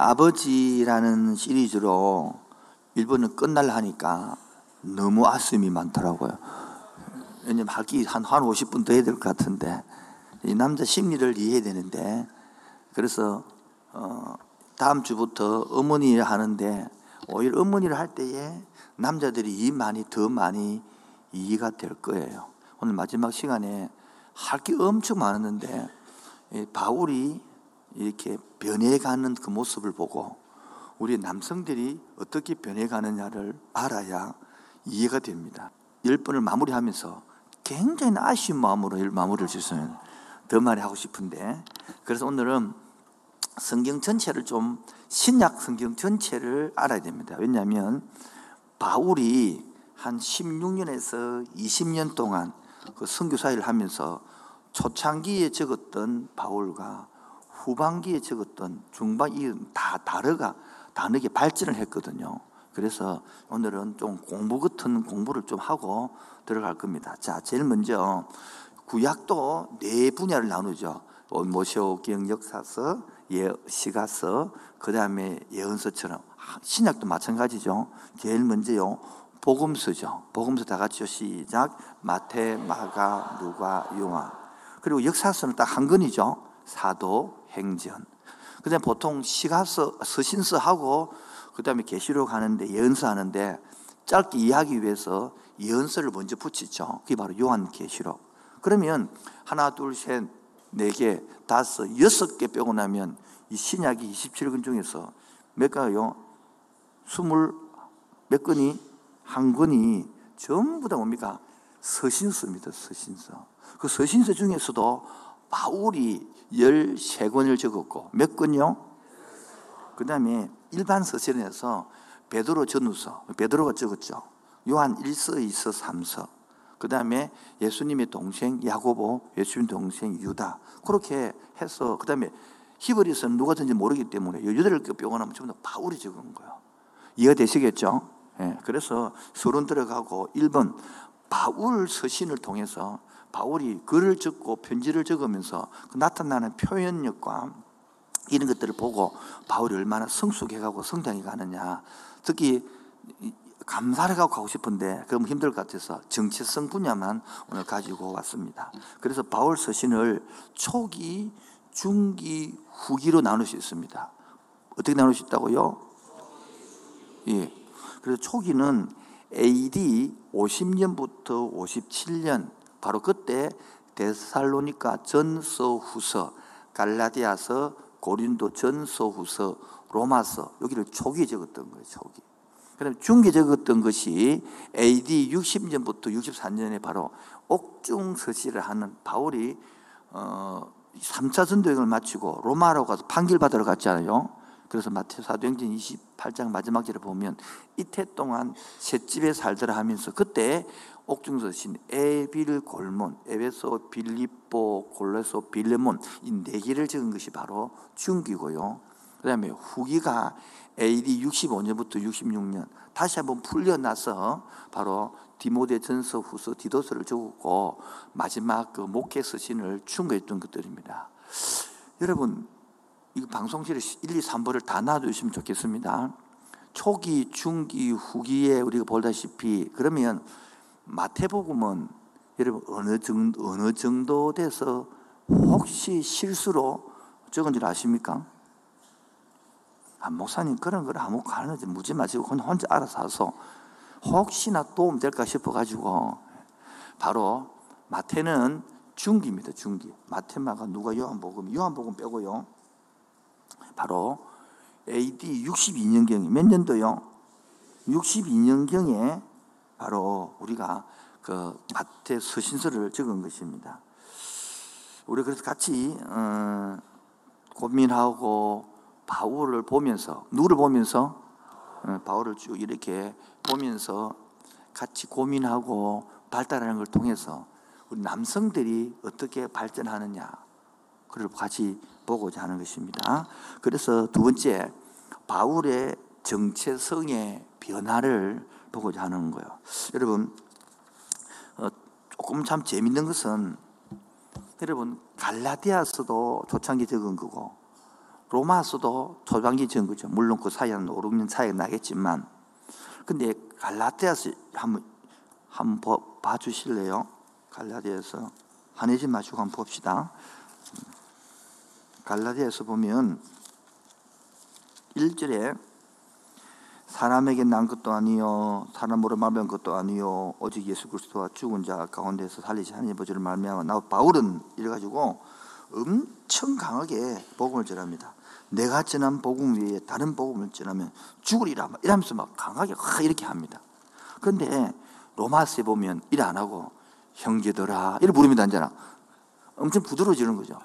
아버지라는 시리즈로 일본은 끝날라 하니까 너무 아쉬움이 많더라고요. 왜냐면 하기 한, 한 50분 더 해야 될 것 같은데, 이 남자 심리를 이해해야 되는데, 그래서, 어, 다음 주부터 어머니를 하는데, 오히려 어머니를 할 때에 남자들이 이 많이, 더 많이 이해가 될 거예요. 오늘 마지막 시간에 할 게 엄청 많았는데, 바울이 이렇게 변해가는 그 모습을 보고 우리 남성들이 어떻게 변해가느냐를 알아야 이해가 됩니다. 열 번을 마무리하면서 굉장히 아쉬운 마음으로 마무리를 짓으면 더 많이 하고 싶은데 그래서 오늘은 성경 전체를 좀 신약 성경 전체를 알아야 됩니다. 왜냐하면 바울이 한 16년에서 20년 동안 그 선교사를 하면서 초창기에 적었던 바울과 후반기에 적었던 중반기 다 다르가 다르게 발전을 했거든요. 그래서 오늘은 좀 공부 같은 공부를 좀 하고 들어갈 겁니다. 자, 제일 먼저 구약도 네 분야를 나누죠. 모세오경 역사서, 예, 시가서, 그 다음에 예언서처럼 신약도 마찬가지죠. 제일 먼저요. 복음서죠. 복음서 다 같이요. 시작. 마태, 마가, 누가, 용화. 그리고 역사서는 딱 한 권이죠. 사도, 행전. 그다음 보통 시가서, 서신서 하고 그다음에 계시록 하는데 예언서 하는데 짧게 이해하기 위해서 예언서를 먼저 붙이죠. 그게 바로 요한 계시록. 그러면 하나, 둘, 셋, 네 개, 다섯, 여섯 개 빼고 나면 이 신약이 27권 중에서 몇 가요? 스물 몇 권이 한 권이 전부 다 뭡니까? 서신서입니다. 서신서. 그 서신서 중에서도 바울이 13권을 적었고 몇 권요? 그 다음에 일반 서신에서 베드로 전후서, 베드로가 적었죠. 요한 1서, 2서, 3서. 그 다음에 예수님의 동생 야고보, 예수님 동생 유다. 그렇게 해서 그 다음에 히브리서는 누가 든지 모르기 때문에 빼고 나면 전부 다 바울이 적은 거예요. 이해가 되시겠죠? 예, 그래서 서론 들어가고 1번 바울 서신을 통해서 바울이 글을 적고 편지를 적으면서 그 나타나는 표현력과 이런 것들을 보고 바울이 얼마나 성숙해가고 성장해 가느냐. 특히 감사를 갖고 가고 싶은데 그럼 힘들 것 같아서 정체성 분야만 오늘 가지고 왔습니다. 그래서 바울 서신을 초기, 중기, 후기로 나눌 수 있습니다. 어떻게 나눌 수 있다고요? 예. 그래서 초기는 AD 50년부터 57년 바로 그때 데살로니카 전서 후서, 갈라디아서, 고린도 전서 후서, 로마서 여기를 초기에 적었던 거예요. 초기. 그다음 중기에 적었던 것이 AD 60년부터 64년에 바로 옥중 서시를 하는 바울이 어 3차 전도행을 마치고 로마로 가서 판결 받으러 갔잖아요. 그래서 마태 사도행전 28장 마지막 절에 보면 이태 동안 셋집에 살더라 하면서 그때 옥중서 신 에빌 골몬, 에베소, 빌립보, 골레소, 빌레몬 이 네 개를 적은 것이 바로 중기고요. 그다음에 후기가 AD 65년부터 66년 다시 한번 풀려나서 바로 디모데 전서 후서 디도서를 적었고 마지막 그 목회 서신을 충고했던 것들입니다. 여러분 이 방송실에 1, 2, 3번을 다 놔두시면 좋겠습니다. 초기, 중기, 후기에 우리가 보다시피 그러면 마태복음은 여러분 어느 정도, 어느 정도 돼서 혹시 실수로 적은 줄 아십니까? 아, 목사님 그런 걸 아무 가는지 묻지 마시고 혼자 알아서 하소. 혹시나 도움 될까 싶어 가지고 바로 마태는 중기입니다. 중기. 마태마가 누가 요한복음, 요한복음 빼고요. 바로 AD 62년경이 몇 년도요? 62년경에 바로 우리가 그 마태 서신서를 적은 것입니다. 우리 그래서 같이 어, 고민하고 바울을 보면서 누구를 보면서 어, 바울을 쭉 이렇게 보면서 같이 고민하고 발달하는 걸 통해서 우리 남성들이 어떻게 발전하느냐 그걸 같이 보고자 하는 것입니다. 그래서 두 번째 바울의 정체성의 변화를 보고자 하는 거예요. 여러분 어, 조금 참 재밌는 것은 여러분 갈라디아서도 초창기 적은 거고 로마서도 초반기 전거죠. 물론 그 사이에는 5, 6년 차이가 나겠지만 근데 갈라디아서 한번 한번 봐 주실래요? 갈라디아서 한해지 마시고 한번 봅시다. 갈라디아서 보면 1절에 사람에게 난 것도 아니요 사람으로 말한 것도 아니요 오직 예수 그리스도와 죽은 자 가운데서 살리시 하나님 아버지를 말미암아 나 바울은 이래가지고 엄청 강하게 복음을 전합니다. 내가 전한 복음 위에 다른 복음을 전하면 죽으리라 이러면서 막 강하게 이렇게 합니다. 그런데 로마스에 보면 일 안 하고 형제들아 이렇게 부르면 안잖아. 엄청 부드러워지는 거죠.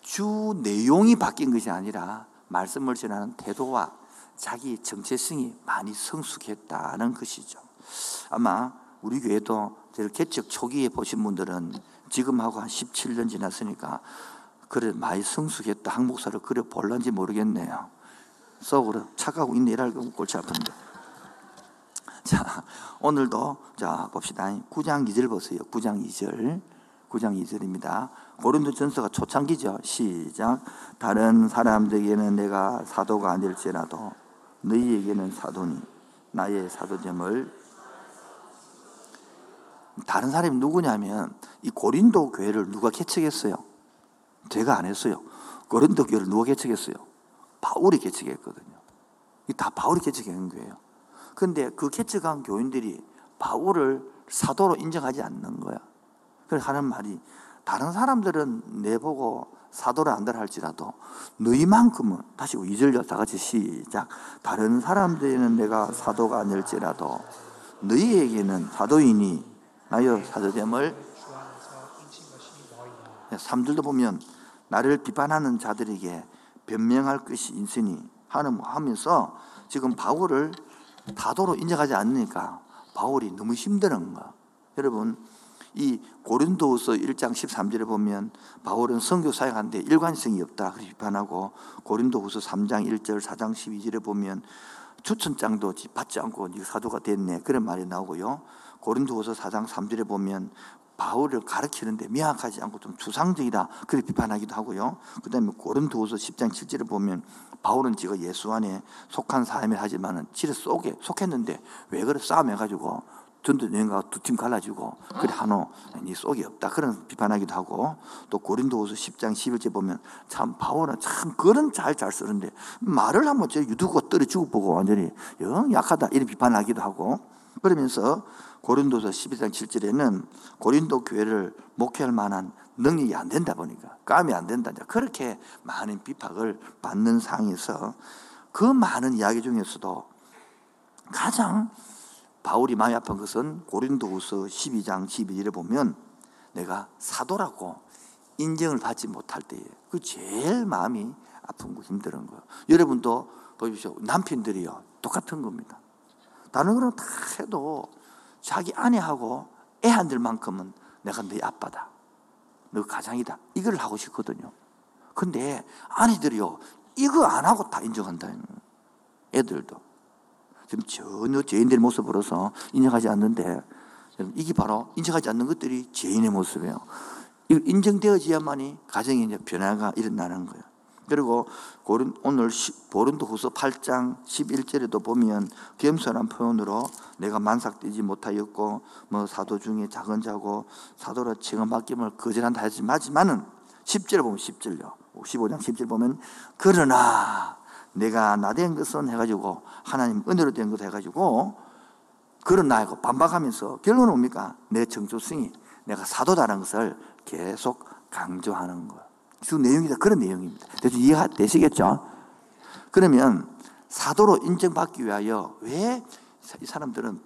주 내용이 바뀐 것이 아니라 말씀을 전하는 태도와 자기 정체성이 많이 성숙했다는 것이죠. 아마 우리 교회도 개척 초기에 보신 분들은 지금하고 한 17년 지났으니까 그래 많이 성숙했다 한 목사를 그래 볼란지 모르겠네요. 속으로 착하고 있네 이랄고 골치 아픈데. 자 오늘도 자 봅시다. 9장 2절 보세요. 9장 2절. 9장 2절입니다. 고린도 전서가 초창기죠. 시작. 다른 사람들에게는 내가 사도가 아닐지라도 너희에게는 사도니 나의 사도됨을 다른 사람이 누구냐면 이 고린도 교회를 누가 개척했어요? 제가 안 했어요. 고린도 교회를 누가 개척했어요? 바울이 개척했거든요. 이다 바울이 개척한 거예요. 근데 그 개척한 교인들이 바울을 사도로 인정하지 않는 거야. 그래서 하는 말이 다른 사람들은 내보고 사도를 안들 할지라도 너희만큼은 다시 2절 다 같이 시작 다른 사람들에는 내가 사도가 아닐지라도 너희에게는 사도이니 나여 사도됨을 3절도 보면 나를 비판하는 자들에게 변명할 것이 있으니 하는 하면서 지금 바울을 다도로 인정하지 않으니까 바울이 너무 힘드는 거. 여러분 이 고린도후서 1장 13절에 보면 바울은 선교 사역하는데 일관성이 없다 그렇게 비판하고 고린도후서 3장 1절 4장 12절에 보면 추천장도 받지 않고 사도가 됐네 그런 말이 나오고요. 고린도후서 4장 3절에 보면 바울을 가르치는데 미약하지 않고 좀 추상적이다. 그렇게 비판하기도 하고요. 그 다음에 고린도후서 10장 7절에 보면 바울은 지가 예수 안에 속한 사람이 하지만 은 지를 속에 속했는데 왜 그래 싸움해가지고 전도 여행가 두 팀 갈라지고 그래 한호 네 속이 없다 그런 비판하기도 하고 또 고린도후서 10장 11절 보면 참 바울은 참 글은 잘 잘 쓰는데 말을 한번 저 유두고 떨어 죽어 보고 완전히 영 약하다 이런 비판하기도 하고 그러면서 고린도서 12장 7절에는 고린도 교회를 목회할 만한 능력이 안 된다 보니까 감이 안 된다. 그렇게 많은 비판을 받는 상황에서 그 많은 이야기 중에서도 가장 바울이 마음이 아픈 것은 고린도후서 12장 12절에 보면 내가 사도라고 인정을 받지 못할 때에 그 제일 마음이 아픈 거 힘든 거예요. 여러분도 보십시오. 남편들이요. 똑같은 겁니다. 다른 거는 다 해도 자기 아내하고 애한들만큼은 내가 네 아빠다. 너 가장이다. 이걸 하고 싶거든요. 근데 아내들이요. 이거 안 하고 다 인정한다. 애들도. 지금 전혀 죄인들의 모습으로서 인정하지 않는데 이게 바로 인정하지 않는 것들이 죄인의 모습이에요. 인정되어져야만이 가정에 이제 변화가 일어나는 거예요. 그리고 오늘 보른도 후서 8장 11절에도 보면 겸손한 표현으로 내가 만삭되지 못하였고 뭐 사도 중에 작은 자고 사도로 칭함받김을 거절한다 하지만은 10절 보면 10절요. 15장 10절 보면 그러나 내가 나 된 것은 해가지고 하나님 은혜로 된 것 해가지고 그런 나하고 반박하면서 결론은 뭡니까? 내 정조성이 내가 사도다라는 것을 계속 강조하는 거예요. 주 내용이 다. 그런 내용입니다. 대충 이해가 되시겠죠? 그러면 사도로 인정받기 위하여 왜 이 사람들은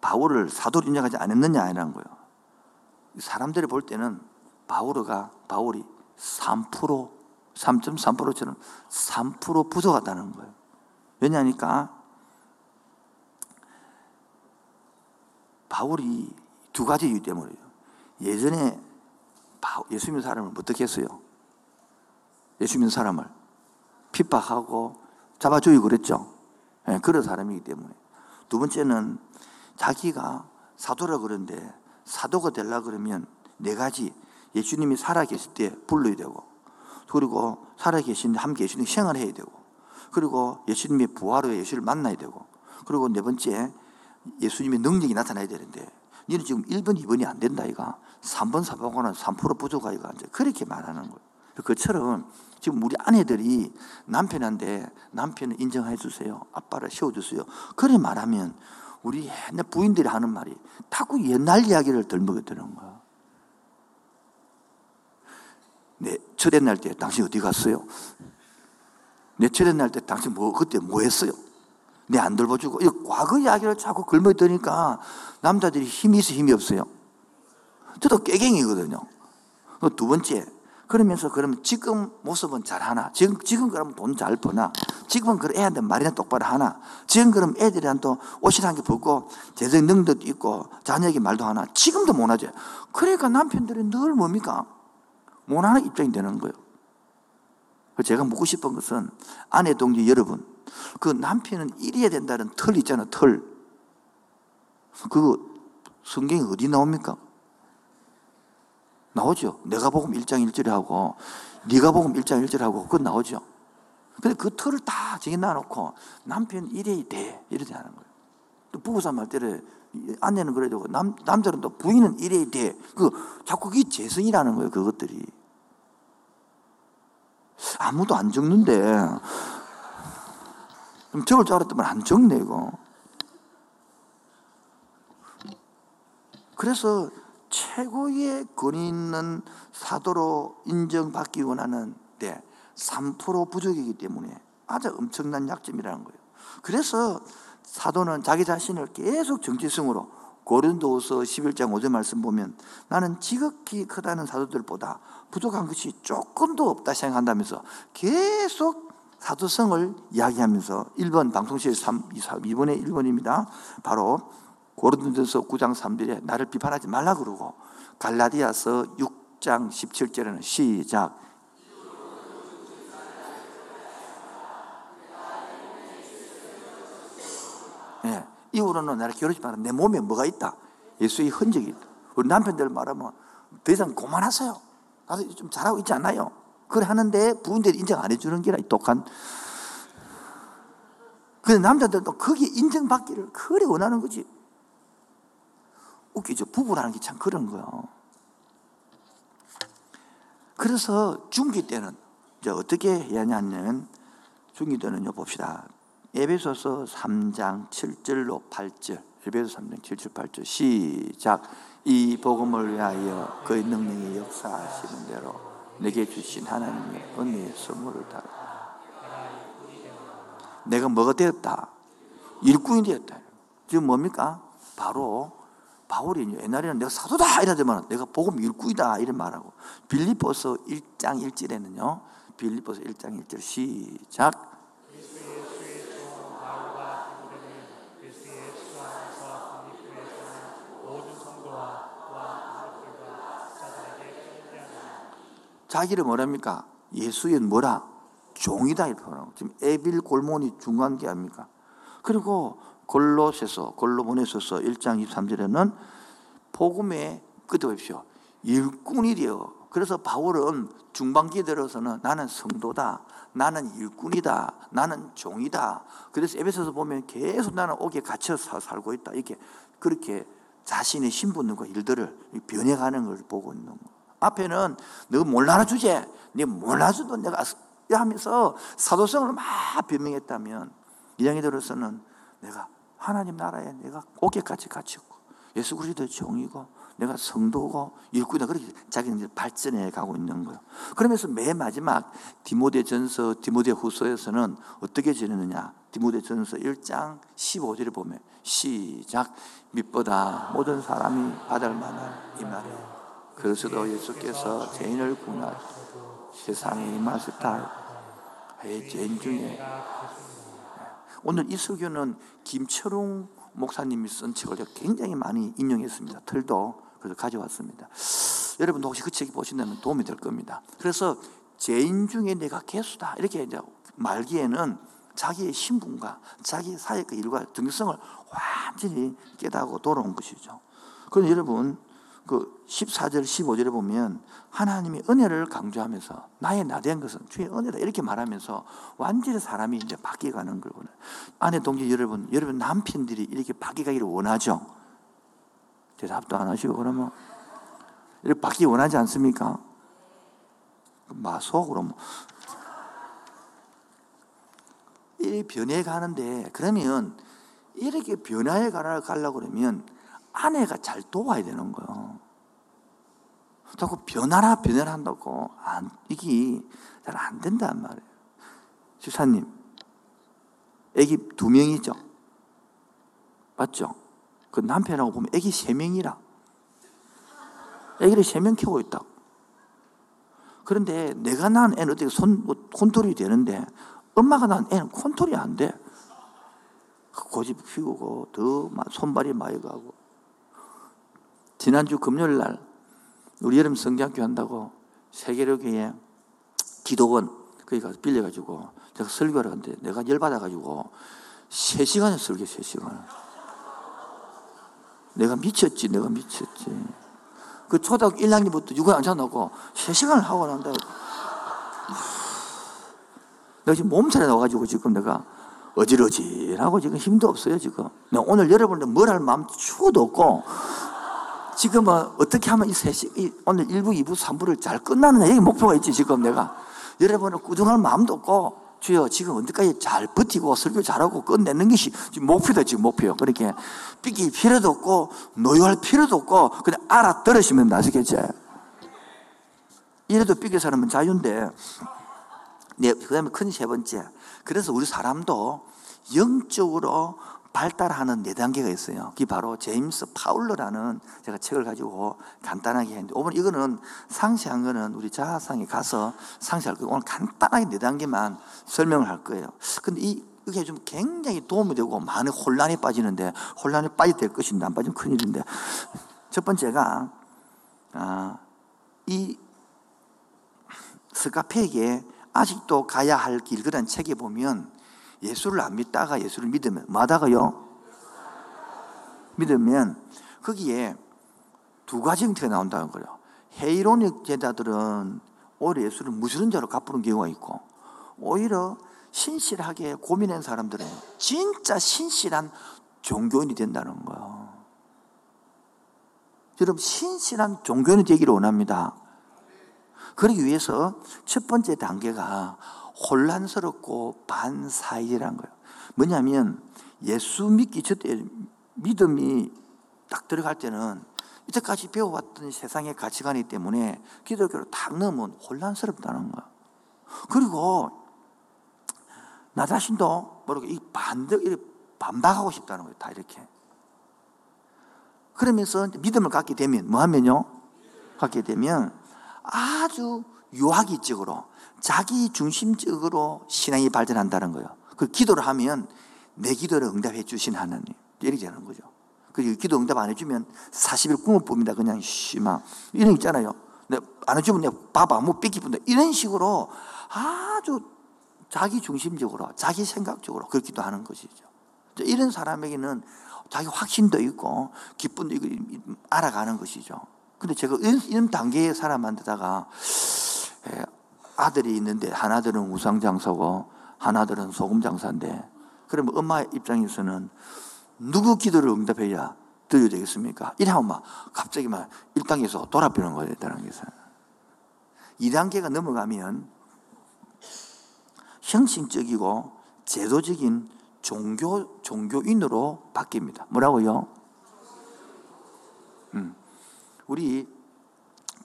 바울을 사도로 인정하지 않았느냐라는 거예요. 사람들이 볼 때는 바울이 3% 3.3%처럼 3% 부족하다는 거예요. 왜냐니까 바울이 두 가지 이유 때문이에요. 예전에 예수 믿는 사람을 어떻게 했어요? 예수 믿는 사람을 핍박하고 잡아 죽이고 그랬죠. 네, 그런 사람이기 때문에. 두 번째는 자기가 사도라 그러는데 사도가 되려 그러면 네 가지 예수님이 살아 계실 때 불러야 되고 그리고 살아계신, 함께 예수님 생활 해야 되고, 그리고 예수님의 부활로 예수를 만나야 되고, 그리고 네 번째, 예수님의 능력이 나타나야 되는데, 너는 지금 1번, 2번이 안 된다, 이가. 3번, 4번은 3% 부족하, 이가. 이제 그렇게 말하는 거예요. 그처럼 지금 우리 아내들이 남편한테 남편을 인정해 주세요. 아빠를 세워주세요. 그래 말하면 우리 옛날 부인들이 하는 말이 자꾸 옛날 이야기를 들먹여 드는 거야. 내 철회 날 때 당신 어디 갔어요? 내 철회 날 때 당신 뭐 그때 뭐 했어요? 내 안 돌봐주고 이 과거 이야기를 자꾸 걸먹드니까 남자들이 힘이 있어 힘이 없어요. 저도 깨갱이거든요. 두 번째 그러면서 그러면 지금 모습은 잘하나? 지금, 지금 그러면 돈 잘 버나? 지금은 그 애한테 말이나 똑바로 하나? 지금 그럼 애들이한 또 옷이 한개 벗고 재정 능력도 있고 자녀에게 말도 하나? 지금도 못하죠. 그러니까 남편들이 늘 뭡니까? 못하는 입장이 되는 거예요. 제가 묻고 싶은 것은 아내 동지 여러분, 그 남편은 이래야 된다는 틀 있잖아, 틀. 그거 성경에 어디 나옵니까? 나오죠. 내가 복음 1장 1절에 하고 네가 복음 1장 1절에 하고 그건 나오죠. 근데 그 틀을 다 정해 놔놓고 남편 이래야 돼 이렇게 하는 거예요. 또 부부싸움 할 때를 아내는 그래도 남, 남자는 또 부인은 이래야 돼. 그 자꾸 그게 재성이라는 거예요. 그것들이. 아무도 안 적는데 그럼 적을 줄 알았더만 안 적네 이거. 그래서 최고의 권위 있는 사도로 인정받기 원하는 데 3% 부족이기 때문에 아주 엄청난 약점이라는 거예요. 그래서 사도는 자기 자신을 계속 정체성으로 고린도서 11장 5절 말씀 보면 나는 지극히 크다는 사도들보다 부족한 것이 조금도 없다 생각한다면서 계속 사도성을 이야기하면서 1번 방송실 3, 2번의 1번입니다. 바로 고린도서 9장 3절에 나를 비판하지 말라 그러고 갈라디아서 6장 17절에는 시작 예, 이후로는 나를 괴롭히지 마라 내 몸에 뭐가 있다 예수의 흔적이 있다 우리 남편들 말하면 더 이상 그만하세요 나도 좀 잘하고 있지 않나요? 그래 하는데 부인들이 인정 안 해주는 게라 똑한 근데 남자들도 거기에 인정받기를 그래 원하는 거지 웃기죠. 부부라는 게 참 그런 거예요. 그래서 중기 때는 이제 어떻게 해야 하냐면 중기 때는요 봅시다. 에베소서 3장 7절로 8절. 에베소 3장 7절 8절 시작. 이 복음을 위하여 그의 능력이 역사하시는 대로 내게 주신 하나님의 은혜의 선물을 따라 내가 뭐가 되었다? 일꾼이 되었다. 지금 뭡니까? 바로 바울이 옛날에는 내가 사도다 이러더만 내가 복음 일꾼이다 이런 말하고 빌리포서 1장 1절에는요 빌리포서 1장 1절 시작 자기를 뭐랍니까? 예수의 뭐라? 종이다 지금 에빌 골몬이 중요한 게 아닙니까? 그리고 골로새서 골로보내서서 1장 23절에는 복음의 보십시오. 일꾼이 되어 그래서 바울은 중반기에 들어서는 나는 성도다. 나는 일꾼이다. 나는 종이다. 그래서 에베소서 보면 계속 나는 옥에 갇혀서 살고 있다. 이렇게 그렇게 자신의 신분과 일들을 변해가는 걸 보고 있는 거. 앞에는 너 몰라라 주제. 네 몰라줘도 내가 하면서 사도성을 막 변명했다면 2장에 들어서는 내가 하나님 나라에 내가 옥에까지 갇혔고 예수 그리스도의 종이고 내가 성도고 일꾼이다 그렇게 자기는 이제 발전해 가고 있는 거예요. 그러면서 맨 마지막 디모데 전서 디모데 후서에서는 어떻게 지내느냐? 디모데 전서 1장 15절에 보면 시작 밑보다 모든 사람이 받을 만한 이 말에 그리스도 예수께서 죄인을 구원하 세상에 임하셨다. 죄인 중에 오늘 이 설교는 김철웅 목사님이 쓴 책을 굉장히 많이 인용했습니다. 틀도 그래서 가져왔습니다. 여러분도 혹시 그책 보신다면 도움이 될 겁니다. 그래서 죄인 중에 내가 개수다 이렇게 이제 말기에는 자기의 신분과 자기 사역과 일과 정성을 완전히 깨닫고 돌아온 것이죠. 그럼 여러분 그 14절, 15절에 보면 하나님이 은혜를 강조하면서 나의 나된 것은 주의 은혜다 이렇게 말하면서 완전히 사람이 이제 바뀌어가는 거거든요. 아내 동지 여러분, 여러분 남편들이 이렇게 바뀌가기를 원하죠? 대답도 안 하시고 그러면 이렇게 바뀌기 원하지 않습니까? 마속으로 뭐. 이 변해 가는데 그러면 이렇게 변화해 가려고 그러면 아내가 잘 도와야 되는 거예요. 자꾸 변하라 변하라 한다고 안, 이게 잘 안 된단 말이에요. 주사님, 애기 두 명이죠? 맞죠? 그 남편하고 보면 애기 세 명이라. 애기를 세 명 키우고 있다. 그런데 내가 낳은 애는 어떻게 손, 뭐, 콘톨이 되는데 엄마가 낳은 애는 콘톨이 안 돼. 고집 피우고 더 손발이 많이 가고 지난주 금요일 날 우리 여름 성장교 한다고 세계로교회 기도원 거기 가서 빌려가지고 제가 설교를 하는데 내가 열받아가지고 3시간에 설교 3시간 내가 미쳤지 내가 미쳤지. 그 초등학교 1학년부터 6년 앉혀놓고 3시간을 하고 난다. 내가 지금 몸살에 나와가지고 지금 내가 어지러지하고 지금 힘도 없어요 지금. 내가 오늘 여러분들 뭘 할 마음 추워도 없고 지금은 어떻게 하면 이 세시, 이 오늘 1부, 2부, 3부를 잘 끝나느냐, 이게 목표가 있지, 지금 내가. 여러분은 꾸준할 마음도 없고, 주여, 지금 언제까지 잘 버티고, 설교 잘하고 끝내는 것이 지금 목표다, 지금 목표. 그렇게 삐낄 필요도 없고, 노여할 필요도 없고, 그냥 알아들으시면 나시겠지. 이래도 삐게 사람은 자유인데, 네, 그 다음에 큰 세 번째. 그래서 우리 사람도 영적으로 발달하는 네 단계가 있어요. 그게 바로 제임스 파울러라는 제가 책을 가지고 간단하게 했는데 오늘 이거는 상세한 거는 우리 자하상에 가서 상세할 거예요. 오늘 간단하게 네 단계만 설명을 할 거예요. 근데 이 이게 좀 굉장히 도움이 되고 많은 혼란에 빠지는데 혼란에 빠지될 것인데 안 빠지면 큰일인데 첫 번째가 아, 이 스카페에게 아직도 가야 할 길 그런 책에 보면 예수를 안 믿다가 예수를 믿으면 마다가요 믿으면 거기에 두 가지 형태가 나온다는 거예요. 헤이로닉 제자들은 오히려 예수를 무시른 자로 갚는 경우가 있고 오히려 신실하게 고민한 사람들은 진짜 신실한 종교인이 된다는 거예요. 여러분 신실한 종교인이 되기를 원합니다. 그러기 위해서 첫 번째 단계가 혼란스럽고 반사이라는 거예요. 뭐냐면 예수 믿기 전에 믿음이 딱 들어갈 때는 이때까지 배워왔던 세상의 가치관이 때문에 기독교로 딱 넣으면 혼란스럽다는 거야. 그리고 나 자신도 모르게 이 반대, 반박하고 싶다는 거예요. 다 이렇게. 그러면서 믿음을 갖게 되면, 뭐 하면요? 갖게 되면 아주 유학이적으로 자기 중심적으로 신앙이 발전한다는 거예요. 그 기도를 하면 내 기도를 응답해 주신 하나님. 이렇게 되는 거죠. 그리고 기도 응답 안 해주면 40일 꿈을 봅니다. 그냥 씨막 이런 있잖아요. 안 해주면 내가 밥안 뺏기분다. 이런 식으로 아주 자기 중심적으로, 자기 생각적으로 그렇기도 하는 것이죠. 이런 사람에게는 자기 확신도 있고 기쁨도 있고 알아가는 것이죠. 근데 제가 이런, 이런 단계의 사람한테다가 아들이 있는데 하나들은 우상 장사고 하나들은 소금 장사인데 그러면 엄마 입장에서는 누구 기도를 응답해야 드려야 되겠습니까? 이러면 막 갑자기 막 1단계에서 돌아버리는 거예요, 1단계에서. 2단계가 넘어가면 형식적이고 제도적인 종교, 종교인으로 바뀝니다. 뭐라고요? 음. 우리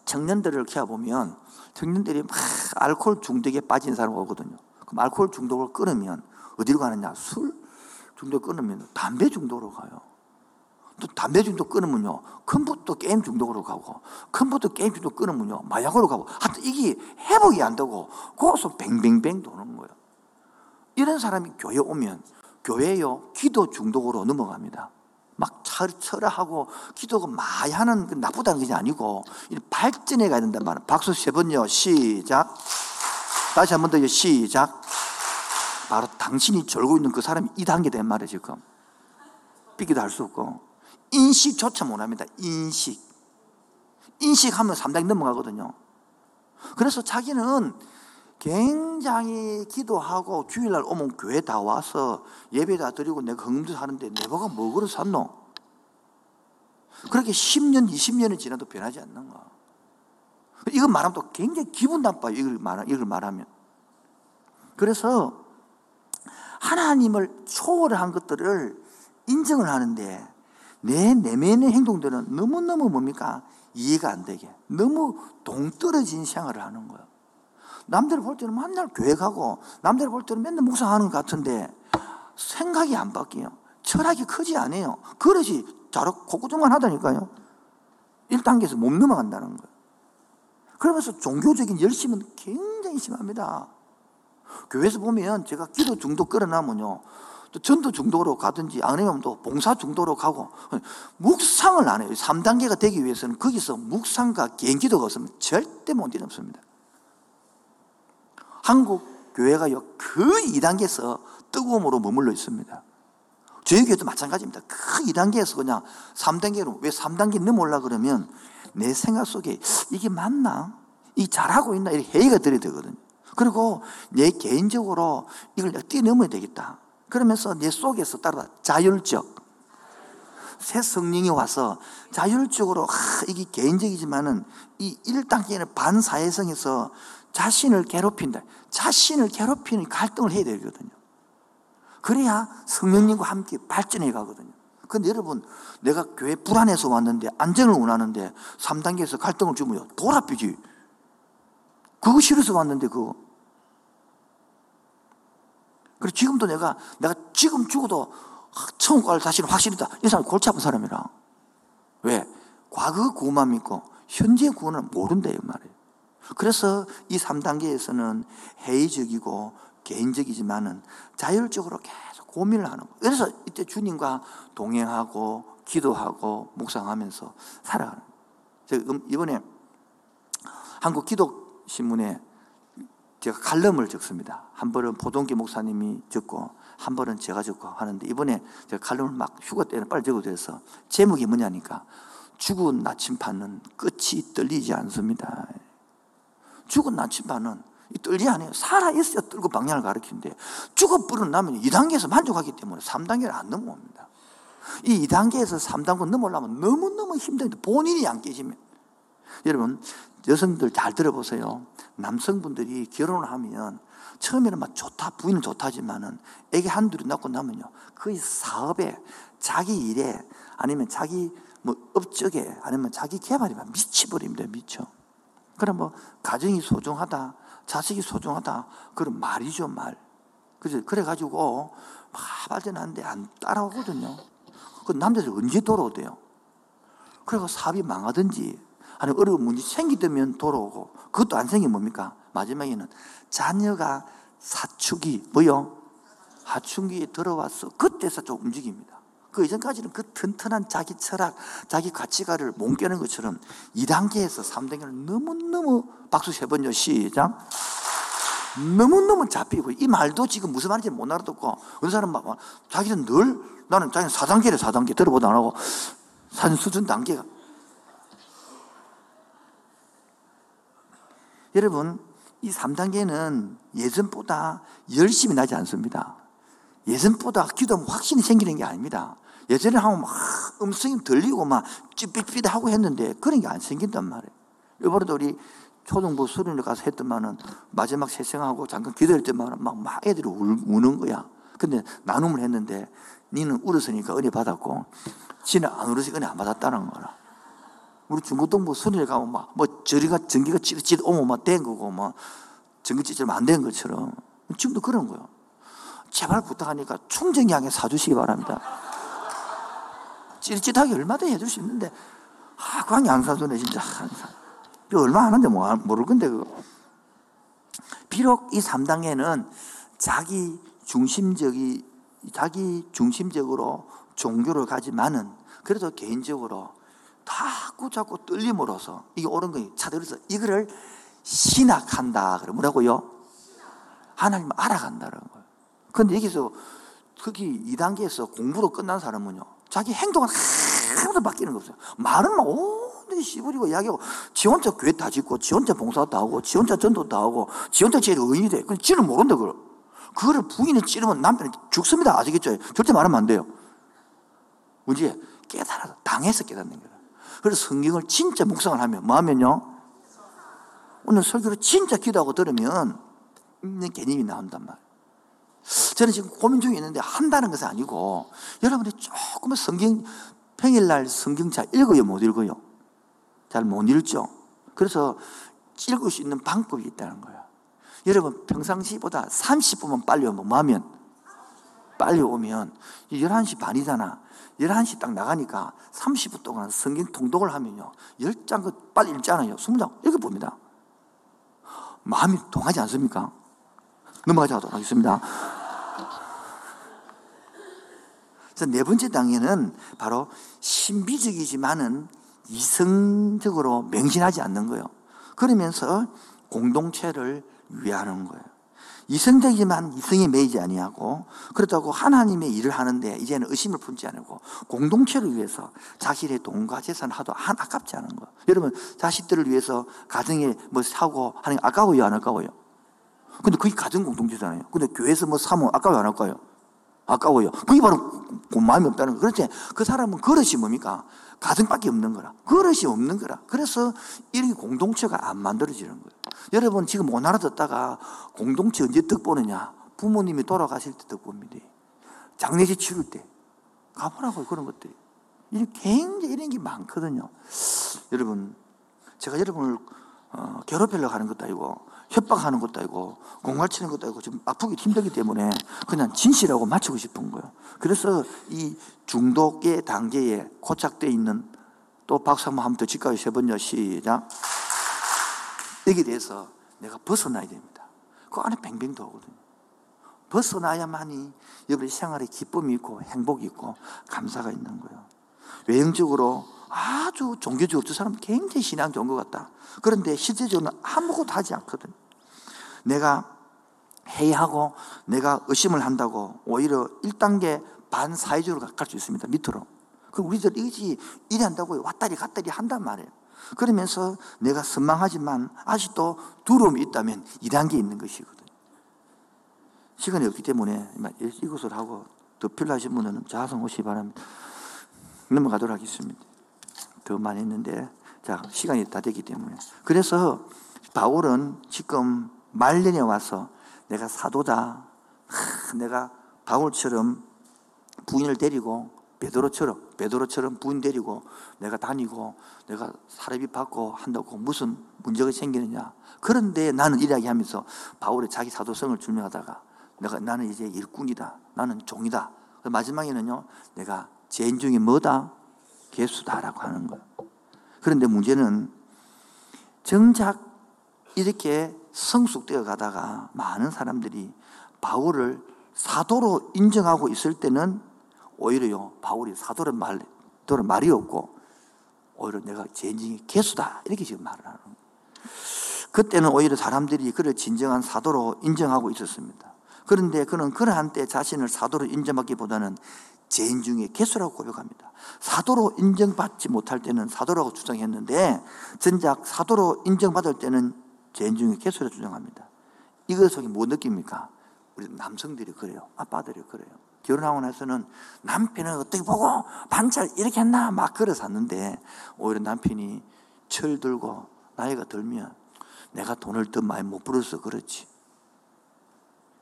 청년들을 키워보면 청년들이 막 알코올 중독에 빠진 사람 오거든요. 그럼 알코올 중독을 끊으면 어디로 가느냐? 술 중독 끊으면 담배 중독으로 가요. 또 담배 중독 끊으면요. 컴퓨터 게임 중독으로 가고, 컴퓨터 게임 중독 끊으면요. 마약으로 가고. 하여튼 이게 회복이 안 되고, 거기서 뱅뱅뱅 도는 거예요. 이런 사람이 교회 오면, 교회요, 기도 중독으로 넘어갑니다. 막 철하고 기도가 많이 하는 나쁘다는 것이 아니고 발전해 가야 된단 말이에요. 박수 세 번요. 시작. 다시 한 번더 시작. 바로 당신이 졸고 있는 그 사람이 이 단계 된 말이에요, 지금. 삐기도 할 수 없고. 인식조차 못 합니다. 인식. 인식하면 3단계 넘어가거든요. 그래서 자기는 굉장히 기도하고 주일날 오면 교회 다 와서 예배 다 드리고 내가 헌금도 하는데 내가 뭐 그러 샀노? 그렇게 10년, 20년이 지나도 변하지 않는 거. 이걸 말하면 또 굉장히 기분 나빠요. 이걸, 말, 이걸 말하면. 그래서 하나님을 초월한 것들을 인정을 하는데 내 내면의 행동들은 너무너무 뭡니까? 이해가 안 되게. 너무 동떨어진 생활을 하는 거예요. 남들 볼 때는 맨날 교회 가고, 남들 볼 때는 맨날 묵상하는 것 같은데, 생각이 안 바뀌어요. 철학이 크지 않아요. 그릇이 자로 고구정만 하다니까요. 1단계에서 못 넘어간다는 거예요. 그러면서 종교적인 열심은 굉장히 심합니다. 교회에서 보면 제가 기도 중독 끌어나면요. 또 전도 중독으로 가든지 아니면 또 봉사 중독으로 가고 묵상을 안 해요. 3단계가 되기 위해서는 거기서 묵상과 개인 기도가 없으면 절대 못 이루습니다. 한국 교회가요 그 2단계에서 뜨거움으로 머물러 있습니다. 저희 교회도 마찬가지입니다. 그 2단계에서 그냥 3단계로 왜 3단계 넘어올라 그러면 내 생각 속에 이게 맞나? 이 잘하고 있나? 이렇게 회의가 들어야 되거든요. 그리고 내 개인적으로 이걸 뛰어넘어야 되겠다. 그러면서 내 속에서 따라 자율적 새 성령이 와서 자율적으로 아, 이게 개인적이지만은 이 1단계는 반사회성에서 자신을 괴롭힌다. 자신을 괴롭히는 갈등을 해야 되거든요. 그래야 성령님과 함께 발전해 가거든요. 근데 여러분, 내가 교회 불안해서 왔는데, 안전을 원하는데, 3단계에서 갈등을 주면 돌아삐지. 그거 싫어서 왔는데, 그거. 그리고 지금도 내가, 내가 지금 죽어도 갈 자신은 확실히다. 이 사람 골치 아픈 사람이라. 왜? 과거 구원만 믿고 현재 구원을 모른다, 이 말이에요. 그래서 이 3단계에서는 회의적이고 개인적이지만은 자율적으로 계속 고민을 하는 거예요. 그래서 이때 주님과 동행하고 기도하고 묵상하면서 살아가는. 제가 이번에 한국 기독 신문에 제가 칼럼을 적습니다. 한 번은 보동기 목사님이 적고 한 번은 제가 적고 하는데 이번에 제가 칼럼을 막 휴가 때는 빨리 적어도 돼서 제목이 뭐냐니까 죽은 나침반은 끝이 떨리지 않습니다. 죽은 나침반은 안 해요. 살아있어야 떨고 방향을 가리키는데 죽어버리고 나면 2단계에서 만족하기 때문에 3단계를 안 넘어옵니다. 이 2단계에서 3단계 넘어오려면 너무너무 힘든데 본인이 안 깨지면 여러분 여성들 잘 들어보세요. 남성분들이 결혼을 하면 처음에는 막 좋다, 부인은 좋다지만은 애기 한둘이 낳고 나면요. 거의 사업에, 자기 일에, 아니면 자기 뭐 업적에, 아니면 자기 개발에 미치버립니다, 미쳐. 그럼 뭐, 가정이 소중하다, 자식이 소중하다, 그런 말이죠, 말. 그래서, 그래 가지고, 막 발전하는데 안 따라오거든요. 그 남자들 언제 돌아오대요? 그리고 사업이 망하든지, 아니 어려운 문제 생기면 돌아오고 그것도 안 생기면 뭡니까? 마지막에는 자녀가 사축이 뭐요? 하춘기에 들어와서 그때서 좀 움직입니다. 그 이전까지는 그 튼튼한 자기 철학, 자기 가치관을 못 깨는 것처럼 2단계에서 3단계는 너무너무 박수 세 번요 시작. 너무너무 잡히고 이 말도 지금 무슨 말인지 못 알아듣고 어느 사람 막 자기는 늘 나는 자기는 4단계래 4단계 들어보도 안 하고 산 수준 단계가 여러분, 이 3단계는 예전보다 열심히 나지 않습니다. 예전보다 기도하면 확신이 생기는 게 아닙니다. 예전에 하면 막 음성이 들리고 막 찌삐삐 하고 했는데 그런 게 안 생긴단 말이에요. 이번에도 우리 초등부 수련회 가서 했더만은 마지막 세생하고 잠깐 기도할 때만 막, 막 애들이 울, 우는 거야. 근데 나눔을 했는데 니는 울었으니까 은혜 받았고 지는 안 울어서 은혜 안 받았다는 거라. 우리 중고등부 순위에 가면 막, 뭐, 저리가 전기가 찌릿찌릿 오면 막된 거고, 뭐, 전기 찌릿 안된 것처럼. 지금도 그런 거예요. 제발 부탁하니까 충정량에 사주시기 바랍니다. 찌릿찌릿하게 얼마든 해줄 수 있는데, 아, 광이 안 사주네, 진짜. 항상. 얼마 하는데 뭐, 모를 건데, 그거. 비록 이 3단계는 자기 중심적이, 자기 중심적으로 종교를 가지만은, 그래도 개인적으로 자꾸 자꾸 떨림으로써 이게 옳은 거예요. 차들어서 이거를 신학한다. 그래 뭐라고요? 하나님 알아간다는 거예요. 근데 여기서 거기 2단계에서 공부로 끝난 사람은요. 자기 행동은 하나도 바뀌는 거 없어요. 말은 막 오, 완전히 씨부리고 이야기하고 지 혼자 교회 다 짓고 지 혼자 봉사 다 하고 지 혼자 전도 다 하고 지 혼자 제일 의인이 돼. 그 지는 모른다 그걸. 그거를 부인이 찌르면 남편이 죽습니다. 아시겠죠? 절대 말하면 안 돼요. 문제 깨달아 당해서 깨닫는 거예요. 그래서 성경을 진짜 묵상을 하면 뭐 하면요? 오늘 설교를 진짜 기도하고 들으면 있는 개념이 나온단 말이에요. 저는 지금 고민 중에 있는데 한다는 것은 아니고 여러분이 조금은 성경 평일날 성경 잘 읽어요 못 읽어요? 잘 못 읽죠. 그래서 읽을 수 있는 방법이 있다는 거예요. 여러분 평상시보다 30분만 빨리 오면 뭐 하면 빨리 오면 11시 반이잖아. 11시 딱 나가니까 30분 동안 성경 통독을 하면요. 10장 그 빨리 읽잖아요. 20장 읽어봅니다. 마음이 동하지 않습니까? 넘어가도록 하겠습니다. 그래서 네 번째 단계는 바로 신비적이지만은 이성적으로 맹신하지 않는 거예요. 그러면서 공동체를 위하는 거예요. 이성적이지만 이성에 매이지 아니하고 그렇다고 하나님의 일을 하는데 이제는 의심을 품지 않고 공동체를 위해서 자신의 돈과 재산을 하도 한 아깝지 않은 거. 여러분 자식들을 위해서 가정에 뭐 사고 하는 게 아까워요 안 아까워요? 근데 그게 가정 공동체잖아요. 근데 교회에서 뭐 사면 아까워요 안 아까워요? 아까워요. 그게 바로 마음이 없다는 거. 그렇지? 그 사람은 그릇이 뭡니까? 가정밖에 없는 거라. 그릇이 없는 거라. 그래서 이렇게 공동체가 안 만들어지는 거예요. 여러분 지금 못 알아듣다가 공동체 언제 득 보느냐? 부모님이 돌아가실 때 득 봅니다. 장례식 치를 때. 가보라고 그런 것들이. 이 굉장히 이런 게 많거든요. 여러분, 제가 여러분을 어, 괴롭히려고 하는 것도 아니고 협박하는 것도 아니고 공갈 치는 것도 아니고 지금 아프기 힘들기 때문에 그냥 진실하고 맞추고 싶은 거예요. 그래서 이 중독의 단계에 고착되어 있는 또 박수 한번 하면 더 칠까요? 세 번요. 시작. 여기에 대해서 내가 벗어나야 됩니다. 그 안에 뱅뱅 도거든요. 벗어나야만이 여러분의 생활에 기쁨이 있고 행복이 있고 감사가 있는 거예요. 외형적으로 아주 종교적으로 저 사람 굉장히 신앙 좋은 것 같다. 그런데 실제적으로는 아무것도 하지 않거든. 내가 회의하고 내가 의심을 한다고 오히려 1단계 반사회적으로 갈 수 있습니다. 밑으로. 그 우리들 이지 일이 한다고 왔다리 갔다리 한단 말이에요. 그러면서 내가 선망하지만 아직도 두려움이 있다면 2단계 있는 것이거든요. 시간이 없기 때문에 이것을 하고 더 필요하신 분은 자성 오시 바랍니다. 넘어가도록 하겠습니다. 더 많이 했는데, 자, 시간이 다 됐기 때문에. 그래서 바울은 지금 말년에 와서 내가 사도다. 하, 내가 바울처럼 부인을 데리고 베드로처럼 베드로처럼 부인 데리고 내가 다니고 내가 사례비 받고 한다고 무슨 문제가 생기느냐. 그런데 나는 이야기하면서 바울의 자기 사도성을 증명하다가 내가 나는 이제 일꾼이다. 나는 종이다. 마지막에는요. 내가 죄인 중에 뭐다? 개수다라고 하는 거예요. 그런데 문제는 정작 이렇게 성숙되어 가다가 많은 사람들이 바울을 사도로 인정하고 있을 때는 오히려요, 바울이 사도는 말, 도는 말이 없고, 오히려 내가 죄인중에 개수다. 이렇게 지금 말을 하는 거예요. 그때는 오히려 사람들이 그를 진정한 사도로 인정하고 있었습니다. 그런데 그는 그러한 때 자신을 사도로 인정받기보다는 죄인 중에 개수라고 고백합니다. 사도로 인정받지 못할 때는 사도라고 주장했는데, 전작 사도로 인정받을 때는 죄인 중에 개수라 주장합니다. 이것 속에 뭐 느낍니까? 우리 남성들이 그래요. 아빠들이 그래요. 결혼하고 나서는 남편은 어떻게 보고 반찬 이렇게 했나 막 걸어 샀는데 오히려 남편이 철 들고 나이가 들면 내가 돈을 더 많이 못 벌어서 그렇지.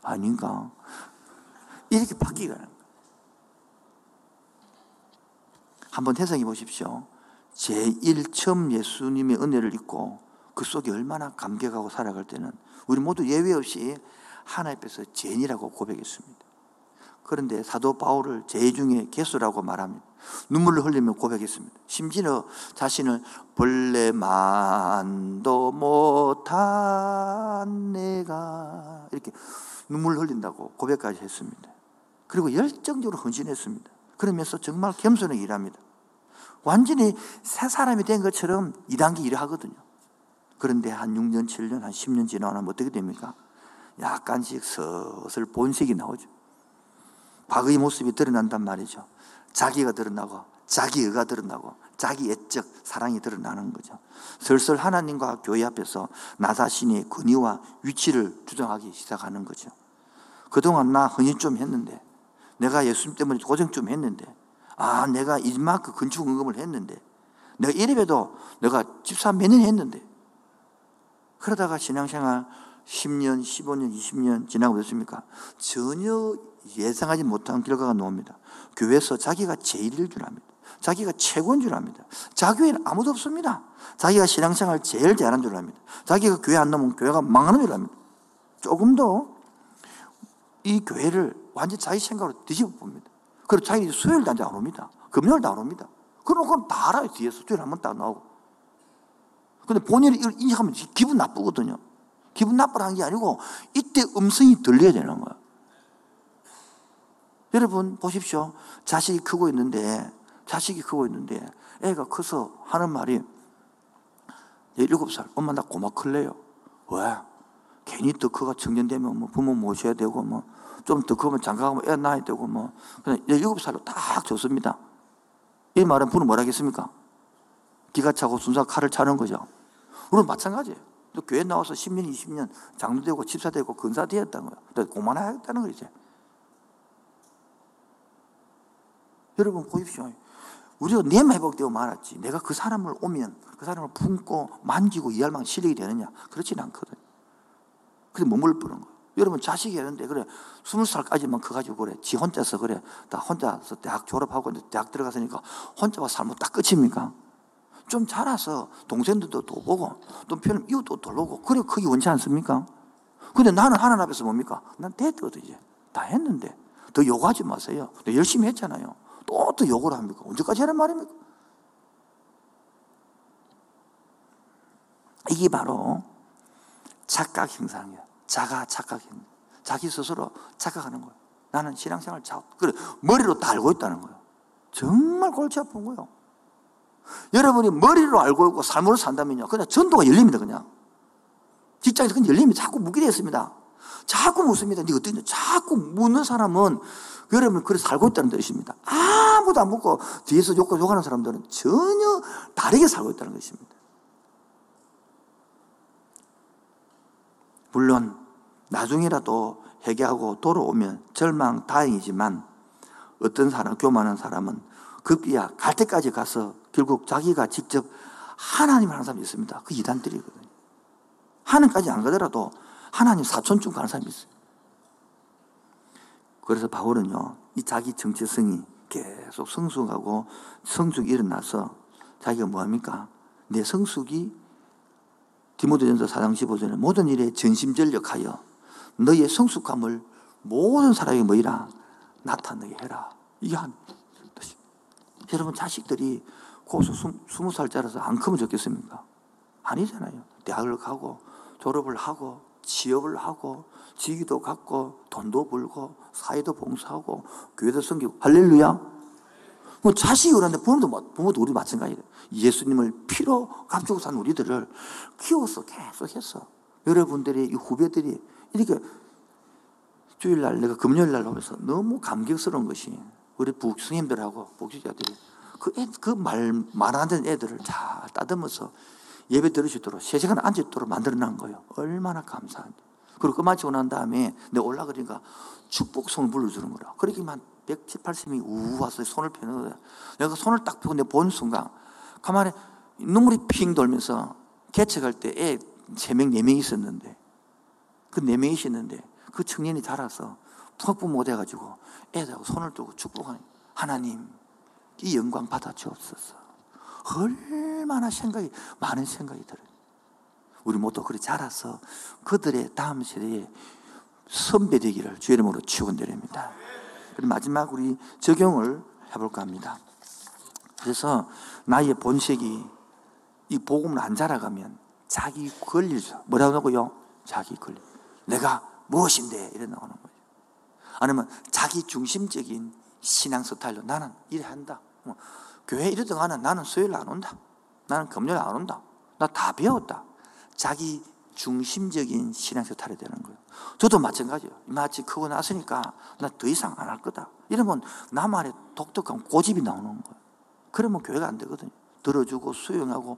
아닌가? 이렇게 바뀌가 한번 해석해 보십시오. 제1 처음 예수님의 은혜를 잊고 그 속에 얼마나 감격하고 살아갈 때는 우리 모두 예외 없이 하나님 앞에서 죄인이라고 고백했습니다. 그런데 사도 바울을 죄 중에 개수라고 말합니다. 눈물을 흘리며 고백했습니다. 심지어 자신을 벌레만도 못한 내가 이렇게 눈물 흘린다고 고백까지 했습니다. 그리고 열정적으로 헌신했습니다. 그러면서 정말 겸손하게 일합니다. 완전히 새 사람이 된 것처럼 2단계 일을 하거든요. 그런데 한 6년, 7년, 한 10년 지나면 어떻게 됩니까? 약간씩 슬슬 본색이 나오죠. 과거의 모습이 드러난단 말이죠. 자기가 드러나고, 자기 의가 드러나고, 자기 애적 사랑이 드러나는 거죠. 슬슬 하나님과 교회 앞에서 나 자신의 권위와 위치를 주장하기 시작하는 거죠. 그동안 나 헌신 좀 했는데, 내가 예수님 때문에 고생 좀 했는데, 아, 내가 이만큼 건축 은금을 했는데, 내가 이래봬도 내가 집사 몇 년 했는데, 그러다가 신앙생활 10년, 15년, 20년 지나고 있습니까? 전혀 예상하지 못한 결과가 나옵니다. 교회에서 자기가 제일일 줄 압니다. 자기가 최고인 줄 압니다. 자교회는 아무도 없습니다. 자기가 신앙생활 제일 잘하는 줄 압니다. 자기가 교회 안 나오면 교회가 망하는 줄 압니다. 조금도 이 교회를 완전 자기 생각으로 뒤집어 봅니다. 그리고 자기 수요일도 안 옵니다. 금요일도 안 옵니다. 그럼 다 알아요. 뒤에서 주일 한번 딱 나오고. 근데 본인이 이걸 인식하면 기분 나쁘거든요. 기분 나쁘라는 게 아니고 이때 음성이 들려야 되는 거예요. 여러분 보십시오. 자식이 크고 있는데 자식이 크고 있는데 애가 커서 하는 말이 17살 엄마 나 고마 클래요. 왜? 괜히 더 커가 청년되면 뭐 부모 모셔야 되고 뭐 좀 더 크면 장가가면 애 낳아야 되고 뭐 그냥 17살로 딱 좋습니다. 이 말은 부는 뭐라겠습니까? 기가 차고 순사 칼을 차는 거죠. 우리는 마찬가지예요. 또 교회 나와서 10년, 20년 장로되고 집사되고 근사되었다는 거예요. 고만하겠다는 거죠. 여러분 보십시오. 우리가 내만 회복되고 말았지. 내가 그 사람을 오면 그 사람을 품고 만지고 이해할 만한 실력이 되느냐? 그렇지는 않거든. 그래 몸을 뿌는 거예요. 여러분 자식이 있는데 그래 스물 살까지만 커가지고 그래 지 혼자서 그래 다 혼자서 대학 졸업하고 대학 들어갔으니까 혼자 살면 딱 끝입니까? 좀 자라서 동생들도 또 보고 또 편은 이웃도 돌보고 그래 그게 원치 않습니까? 근데 나는 하나님 앞에서 뭡니까? 난 됐거든 이제 다 했는데 더 요구하지 마세요. 열심히 했잖아요. 또, 또 욕을 합니까? 언제까지 하는 말입니까? 이게 바로 착각 형상이에요. 자가 착각 형 자기 스스로 착각하는 거예요. 나는 신앙생활 잘, 그래, 머리로 다 알고 있다는 거예요. 정말 골치 아픈 거예요. 여러분이 머리로 알고 있고 삶으로 산다면요. 그냥 전도가 열립니다, 그냥. 직장에서 그냥 열림이 자꾸 묻게 되었습니다. 자꾸 묻습니다. 네 어떻게 자꾸 묻는 사람은 여러분 그래 살고 있다는 뜻입니다. 아무도 안 묻고 뒤에서 욕, 욕하는 사람들은 전혀 다르게 살고 있다는 것입니다. 물론 나중이라도 회개하고 돌아오면 절망 다행이지만 어떤 사람 교만한 사람은 급기야 갈 때까지 가서 결국 자기가 직접 하나님을 하는 사람이 있습니다. 그 이단들이거든요. 하나님까지 안 가더라도 하나님 사촌쯤 가는 사람이 있어요. 그래서 바울은요, 이 자기 정체성이 계속 성숙하고 성숙이 일어나서 자기가 뭐합니까? 내 성숙이 디모데전서 4장 15절에 모든 일에 전심전력하여 너의 성숙함을 모든 사람이 뭐이라 나타내게 해라. 이게 한. 여러분 자식들이 고소 스무 살짜라서 안 크면 좋겠습니까? 아니잖아요. 대학을 가고 졸업을 하고 취업을 하고 직위도 갖고 돈도 벌고 사회도 봉사하고 교회도 섬기고 할렐루야. 뭐 자식이 그런데 부모도 부모도 우리 마찬가지예요. 예수님을 피로 감추고 산 우리들을 키워서 계속했어. 여러분들이 이 후배들이 이렇게 주일날 내가 금요일날 오면서 너무 감격스러운 것이 우리 북성님들하고 복지자들이 그말 말하는 애들을 잘 따듬어서 예배 들으시도록 세 시간 앉으도록 만들어 놓은 거예요. 얼마나 감사한데. 그리고 끝마치고 난 다음에 내가 올라가니까 축복송을 불러주는 거라. 그러기만 170, 80명이 우 와서 손을 펴는 거야. 내가 손을 딱 펴고 내가 본 순간 가만히 눈물이 핑 돌면서 개척할 때 애 3명, 4명 있었는데 그 4명이 있었는데 그 청년이 자라서 턱부 못해가지고 애들하고 손을 두고 축복하는 하나님 이 영광 받아 주옵소서. 얼마나 생각이 많은 생각이 들어요. 우리 모두 그리 자라서 그들의 다음 세대에 선배 되기를 주의 이름으로 축원드립니다. 마지막 우리 적용을 해볼까 합니다. 그래서 나의 본색이 이 복음을 안 자라가면 자기 권리죠. 뭐라고 하고요? 자기 권리. 내가 무엇인데 이래 나오는 거예요. 아니면 자기 중심적인 신앙 스타일로 나는 이래 한다. 뭐 교회 이러던 나는 나는 수요일 안 온다. 나는 금요일 안 온다. 나 다 배웠다. 자기 중심적인 신앙에서 타야 되는 거예요. 저도 마찬가지예요. 마치 크고 나서니까 나 더 이상 안 할 거다. 이러면 나만의 독특한 고집이 나오는 거예요. 그러면 교회가 안 되거든요. 들어주고 수용하고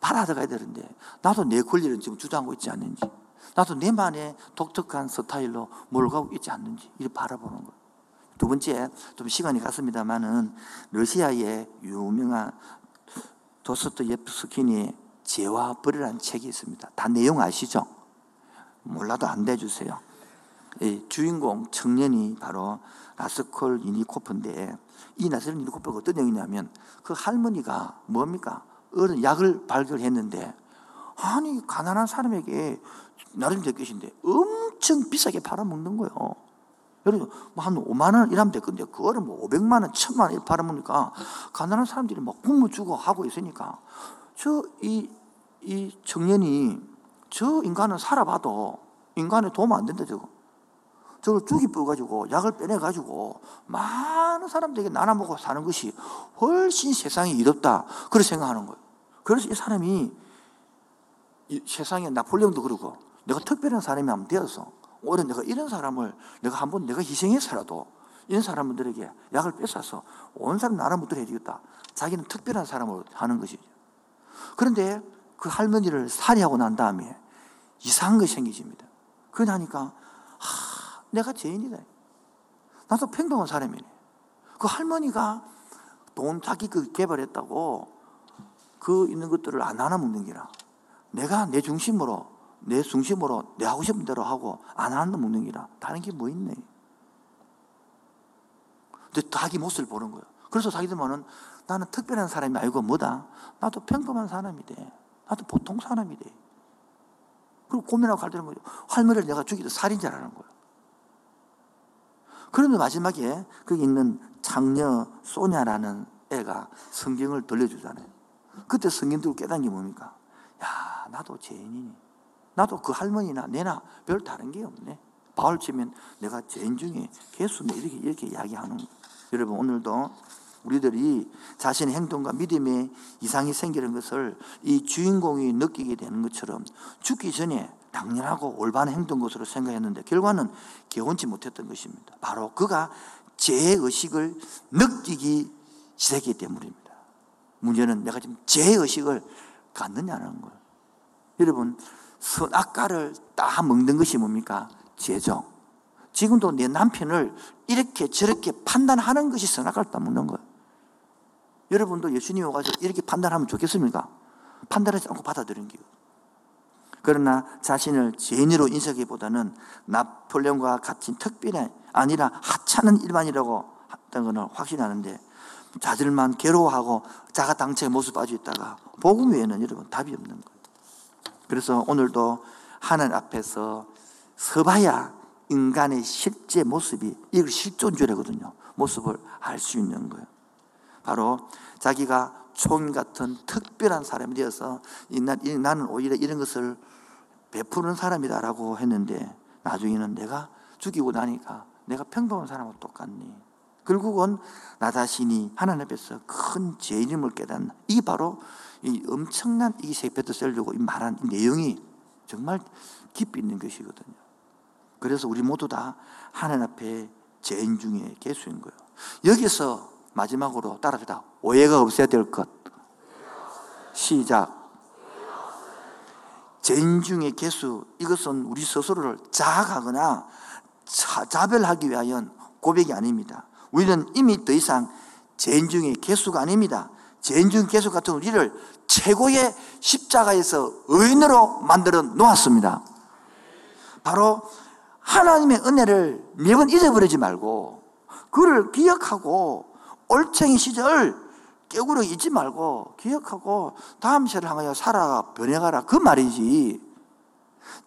받아들어야 되는데 나도 내 권리를 지금 주장하고 있지 않는지 나도 내만의 독특한 스타일로 몰고 있지 않는지 이렇게 바라보는 거예요. 두 번째 좀 시간이 갔습니다만은 러시아의 유명한 도스토옙스키니의 죄와 벌이라는 책이 있습니다. 다 내용 아시죠? 몰라도 안 대주세요. 주인공 청년이 바로 라스콜 이니코프인데 이 나스콜 이니코프가 어떤 내용이냐면 그 할머니가 뭡니까? 어른 약을 발견했는데 아니 가난한 사람에게 나름 됐겠인데 엄청 비싸게 팔아먹는 거예요. 여러분 뭐한 5만 원 이러면 될건데 그거를 뭐 500만 원, 1000만 원 팔아먹으니까 가난한 사람들이 막 굶어 주고 하고 있으니까 저 이 이 청년이 저 인간은 살아봐도 인간에 도움 안 된다 저거. 저걸 죽이 뿌가지고 약을 빼내가지고 많은 사람들에게 나눠 먹고 사는 것이 훨씬 세상이 이롭다. 그렇게 생각하는 거예요. 그래서 이 사람이 이 세상에 나폴레옹도 그러고 내가 특별한 사람이 하면 되어서 오히려 내가 이런 사람을 내가 한번 내가 희생해서라도 이런 사람들에게 약을 뺏어서 온 사람 먹도록 해주겠다. 자기는 특별한 사람으로 하는 것이죠. 그런데 그 할머니를 살해하고 난 다음에 이상한 것이 생기집니다. 그러니까 하, 내가 죄인이다. 나도 평범한 사람이네. 그 할머니가 돈 자기 그 개발했다고 그 있는 것들을 안 나눠 먹는 기라. 내가 내 중심으로 내 중심으로 내 하고 싶은 대로 하고 안 하는 기라. 다른 게 뭐 있네. 근데 자기 모습을 보는 거예요. 그래서 자기들만은 나는 특별한 사람이 아니고 뭐다? 나도 평범한 사람이 돼. 나도 보통 사람이 돼. 그리고 고민하고 갈 때는 거죠. 할머니를 내가 죽이도 살인자라는 거예요. 그런데 마지막에 거기 있는 장녀 소냐라는 애가 성경을 들려주잖아요. 그때 성경 들고 깨닫는 게 뭡니까? 야, 나도 죄인이니. 나도 그 할머니나 내나 별 다른 게 없네. 바울 치면 내가 죄인 중에 개수네. 이렇게, 이렇게 이야기하는. 여러분, 오늘도 우리들이 자신의 행동과 믿음에 이상이 생기는 것을 이 주인공이 느끼게 되는 것처럼 죽기 전에 당연하고 올바른 행동 것으로 생각했는데 결과는 개운치 못했던 것입니다. 바로 그가 죄의식을 느끼기 시작했기 때문입니다. 문제는 내가 지금 죄의식을 갖느냐는 거예요. 여러분, 선악과를 딱 먹는 것이 뭡니까? 죄죠. 지금도 내 남편을 이렇게 저렇게 판단하는 것이 선악과를 따먹는 거예요. 여러분도 예수님 오가지고 이렇게 판단하면 좋겠습니까? 판단하지 않고 받아들이는 게 그러나 자신을 죄인으로 인식하기보다는 나폴레옹과 같은 특별히 아니라 하찮은 일반이라고 했던 것은 확신하는데 자들만 괴로워하고 자가 당체의 모습 빠져 있다가 복음 외에는 여러분 답이 없는 거예요. 그래서 오늘도 하나님 앞에서 서봐야 인간의 실제 모습이 이걸 실존주의거든요. 모습을 알 수 있는 거예요. 바로 자기가 총 같은 특별한 사람이 되어서 나는 오히려 이런 것을 베푸는 사람이다라고 했는데 나중에는 내가 죽이고 나니까 내가 평범한 사람과 똑같니? 결국은 나 자신이 하나님 앞에서 큰 죄인임을 깨닫는 이 바로 이 엄청난 이 세페드셀주고 말한 내용이 정말 깊이 있는 것이거든요. 그래서 우리 모두 다 하나님 앞에 죄인 중에 개수인 거예요. 여기서 마지막으로 따라합다 오해가 없어야 될 것. 시작. 죄인 중의 개수, 이것은 우리 스스로를 자학하거나 자별하기 위하여 고백이 아닙니다. 우리는 이미 더 이상 죄인 중의 개수가 아닙니다. 죄인 중 개수 같은 우리를 최고의 십자가에서 의인으로 만들어 놓았습니다. 바로 하나님의 은혜를 매번 잊어버리지 말고 그를 기억하고 올챙이 시절 깨구려 잊지 말고 기억하고 다음 세를 향하여 살아가 변해가라. 그 말이지.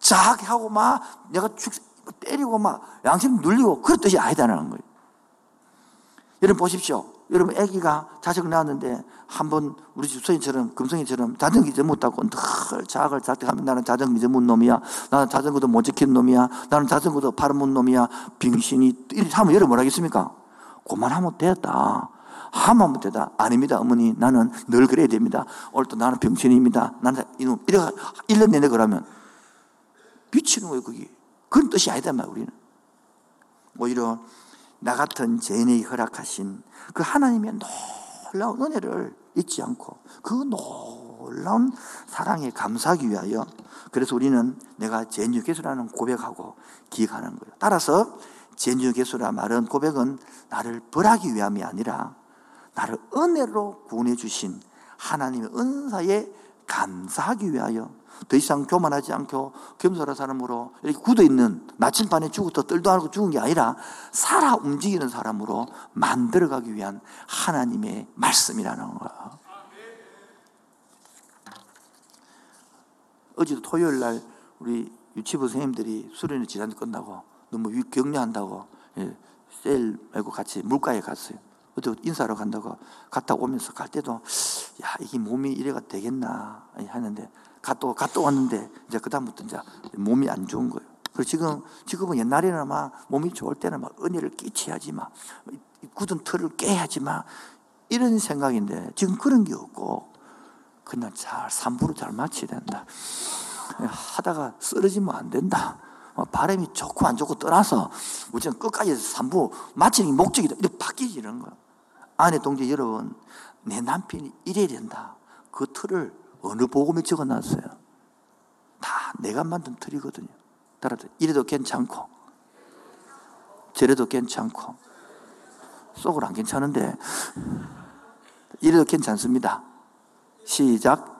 자하게 하고 막 내가 죽 때리고 막 양심 눌리고 그런 뜻이 아니다는 거예요. 여러분 보십시오 여러분 아기가 자식 낳았는데 한 번 우리 집소인처럼 금성이처럼 자전거 잊어못 타고 늘 자학을 자택하면 나는 자전거 잊어못 놈이야 나는 자전거도 못 지킨 놈이야 나는 자전거도 팔아못 놈이야 빙신이 하면 여러분 뭐라겠습니까 그만하면 되었다. 하면 되다. 아닙니다, 어머니. 나는 늘 그래야 됩니다. 오늘도 나는 병신입니다. 나는 이놈. 이래 1년 내내 그러면 미치는 거예요, 그게. 그런 뜻이 아니다, 말 우리는. 오히려 나 같은 죄인에게 허락하신 그 하나님의 놀라운 은혜를 잊지 않고 그 놀라운 사랑에 감사하기 위하여 그래서 우리는 내가 제뉴 개수라는 고백하고 기억하는 거예요. 따라서 제뉴 개수라 말은 고백은 나를 벌하기 위함이 아니라 나를 은혜로 구원해 주신 하나님의 은사에 감사하기 위하여 더 이상 교만하지 않고 겸손한 사람으로 이렇게 굳어 있는 나침반에 죽었다 떨도 않고 죽은 게 아니라 살아 움직이는 사람으로 만들어가기 위한 하나님의 말씀이라는 거야. 어제도 토요일 날 우리 유치부 선생님들이 수련회 지난 끝나고 너무 격려한다고 예, 셀 말고 같이 물가에 갔어요. 어디 인사하러 간다고 갔다 오면서 갈 때도 야 이게 몸이 이래가 되겠나 하는데 갔다 갔다 왔는데 이제 그 다음부터 이제 몸이 안 좋은 거예요. 그리고 지금 지금은 옛날에는 막 몸이 좋을 때는 막 은혜를 끼쳐야지 막 굳은 틀을 깨야지 막 이런 생각인데 지금 그런 게 없고 그냥 잘 삼부로 잘 맞춰야 된다. 하다가 쓰러지면 안 된다. 어, 바람이 좋고 안 좋고 떠나서 우선 끝까지 삼부 마치는 게 목적이다. 이렇게 바뀌지는 거야. 아내 동지 여러분, 내 남편이 이래야 된다. 그 틀을 어느 복음에 적어놨어요? 다 내가 만든 틀이거든요. 따라서 이래도 괜찮고, 저래도 괜찮고, 속으로 안 괜찮은데, 이래도 괜찮습니다. 시작.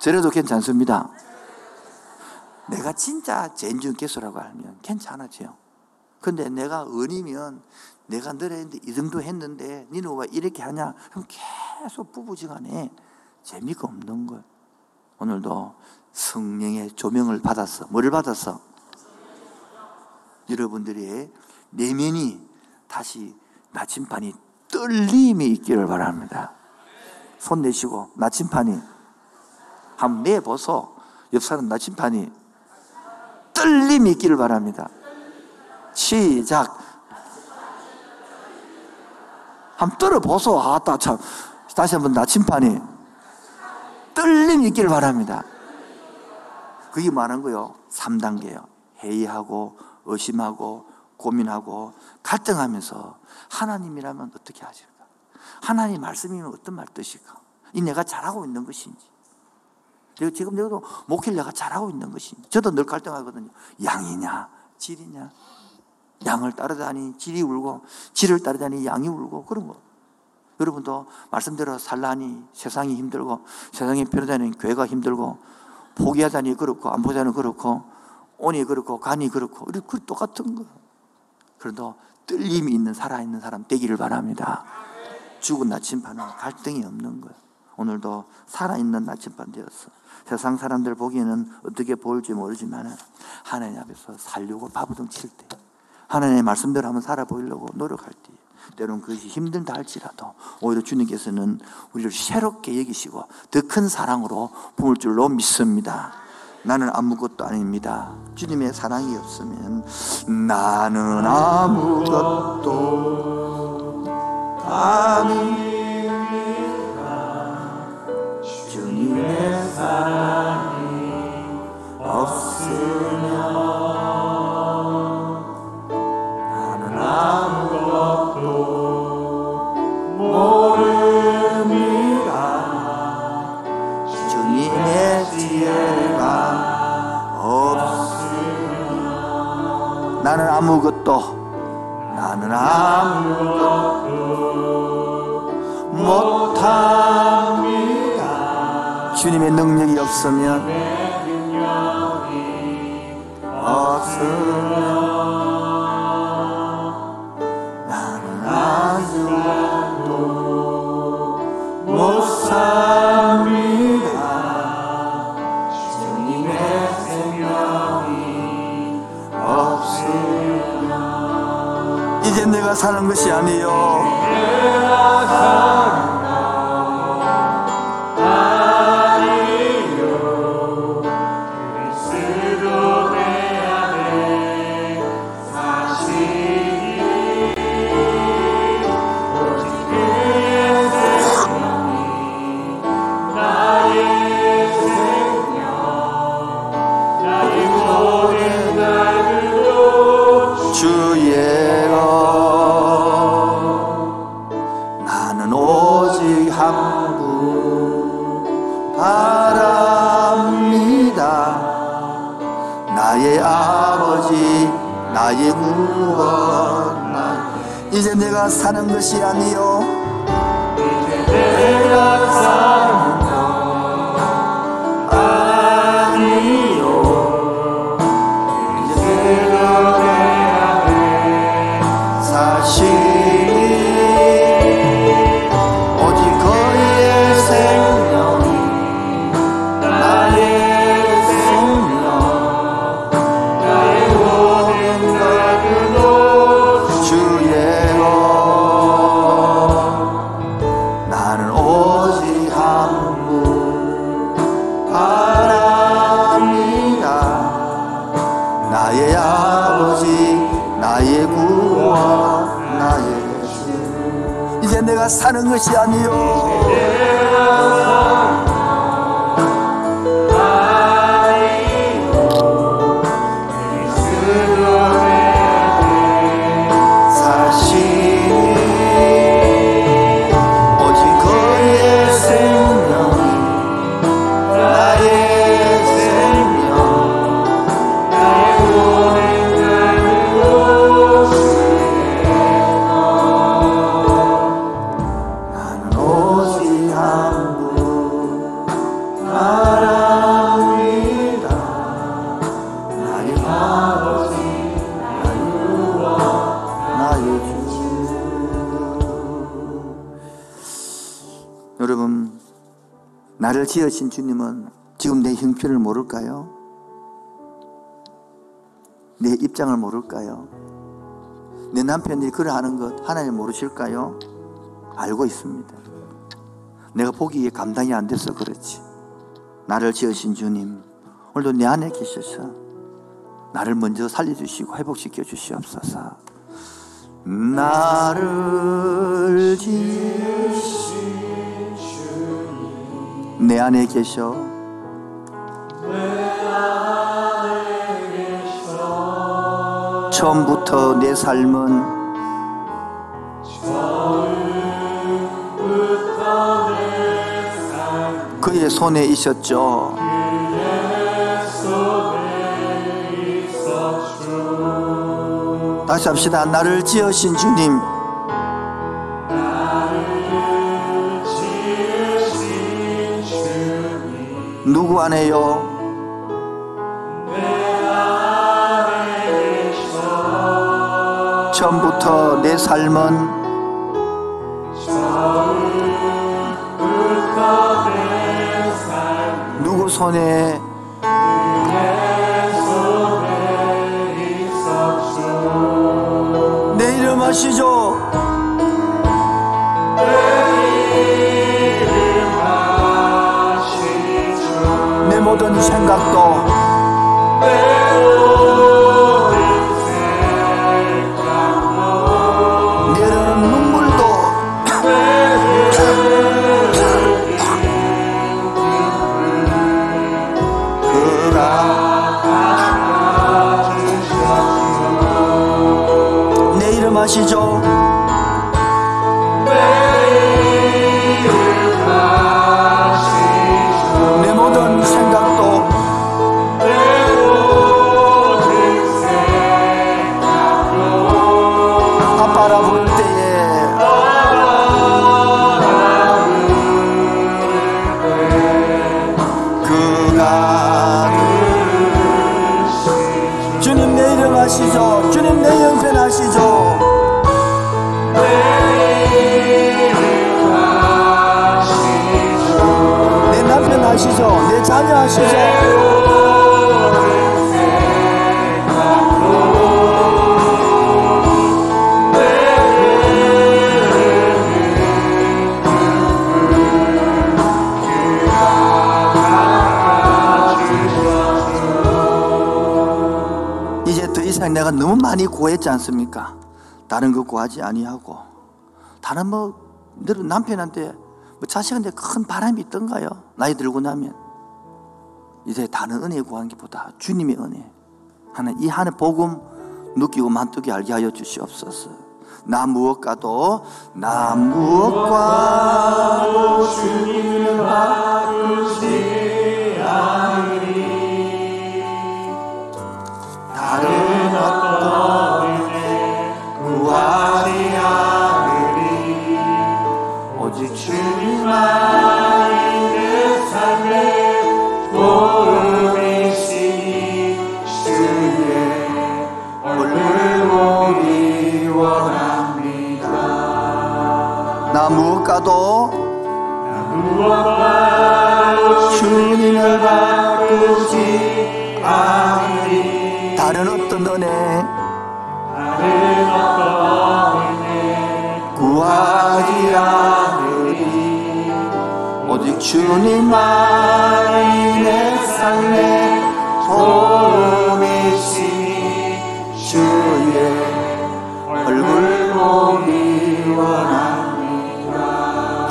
저래도 괜찮습니다. 내가 진짜 젠중 개수라고 알면 괜찮아져요. 근데 내가 은이면 내가 너랬는데 이 정도 했는데 니는 왜 이렇게 하냐? 그럼 계속 부부지간에 재미가 없는 거예요. 오늘도 성령의 조명을 받았어. 뭐를 받았어? 여러분들의 내면이 다시 나침판이 떨림이 있기를 바랍니다. 손 내시고 나침판이 한번 내보소. 옆 사람 나침판이 떨림이 있기를 바랍니다. 시작. 한번 떨어보소. 아따, 참. 다시 한번 나침판이 떨림이 있기를 바랍니다. 그게 말한 거요. 3단계요. 회의하고, 의심하고, 고민하고, 갈등하면서 하나님이라면 어떻게 하실까? 하나님 말씀이면 어떤 말 뜻일까? 이 내가 잘하고 있는 것인지. 내가 지금 내가도 목회를 내가 잘하고 있는 것인지. 저도 늘 갈등하거든요. 양이냐, 질이냐. 양을 따르다니 질이 울고, 질을 따르다니 양이 울고, 그런 거. 여러분도 말씀대로 살라니 세상이 힘들고, 세상이 편하다니 교회가 힘들고, 포기하다니 그렇고, 안 보자니 그렇고, 온이 그렇고, 간이 그렇고, 그 똑같은 거. 그래도 뜰림이 있는 살아있는 사람 되기를 바랍니다. 죽은 나침반은 갈등이 없는 거예요. 오늘도 살아있는 나침반 되었어. 세상 사람들 보기에는 어떻게 보일지 모르지만 하나님 앞에서 살려고 바부둥 칠 때, 하나님의 말씀대로 한번 살아보려고 노력할 때, 때로는 그것이 힘들다 할지라도 오히려 주님께서는 우리를 새롭게 여기시고 더 큰 사랑으로 부을 줄로 믿습니다. 나는 아무것도 아닙니다. 주님의 사랑이 없으면 나는 아무것도 아닙니다. 주님의 사랑 아무것도 못합니다. 주님의 능력이 없으면 사는 것이 아니요 사는 것이 아니요 지으신 주님은 지금 내 형편을 모를까요? 내 입장을 모를까요? 내 남편이 그러하는 것 하나님 모르실까요? 알고 있습니다. 내가 보기에 감당이 안 돼서 그렇지. 나를 지으신 주님, 오늘도 내 안에 계셔서 나를 먼저 살려주시고 회복시켜 주시옵소서. 나를 지 내 안에 계셔. 처음부터 내 삶은 그의 손에 있었죠. 다시 합시다. 나를 지으신 주님. 누구 안에요? 처음부터 내 삶은 누구 손에 내 이름 아시죠? 모든 생각도 내가 너무 많이 구했지 않습니까? 다른 거 구하지 아니하고 다른 뭐늘 남편한테 뭐 자식한테 큰 바람이 있던가요? 나이 들고 나면 이제 다른 은혜 구하는 것보다 주님의 은혜 하는 이 하늘 복음 느끼고 만두게 알게 하여 주시옵소서. 나 무엇과도 나 무엇과도 주님을 바꾸지 않으리 다른 어떤 은혜 구하지 않으리 오직 주님만 도 무엇과도 주님을 바꾸지 않으리. 다른 어떤 은혜? 구하지 않으리. 오직 주님만이 내 삶의 도움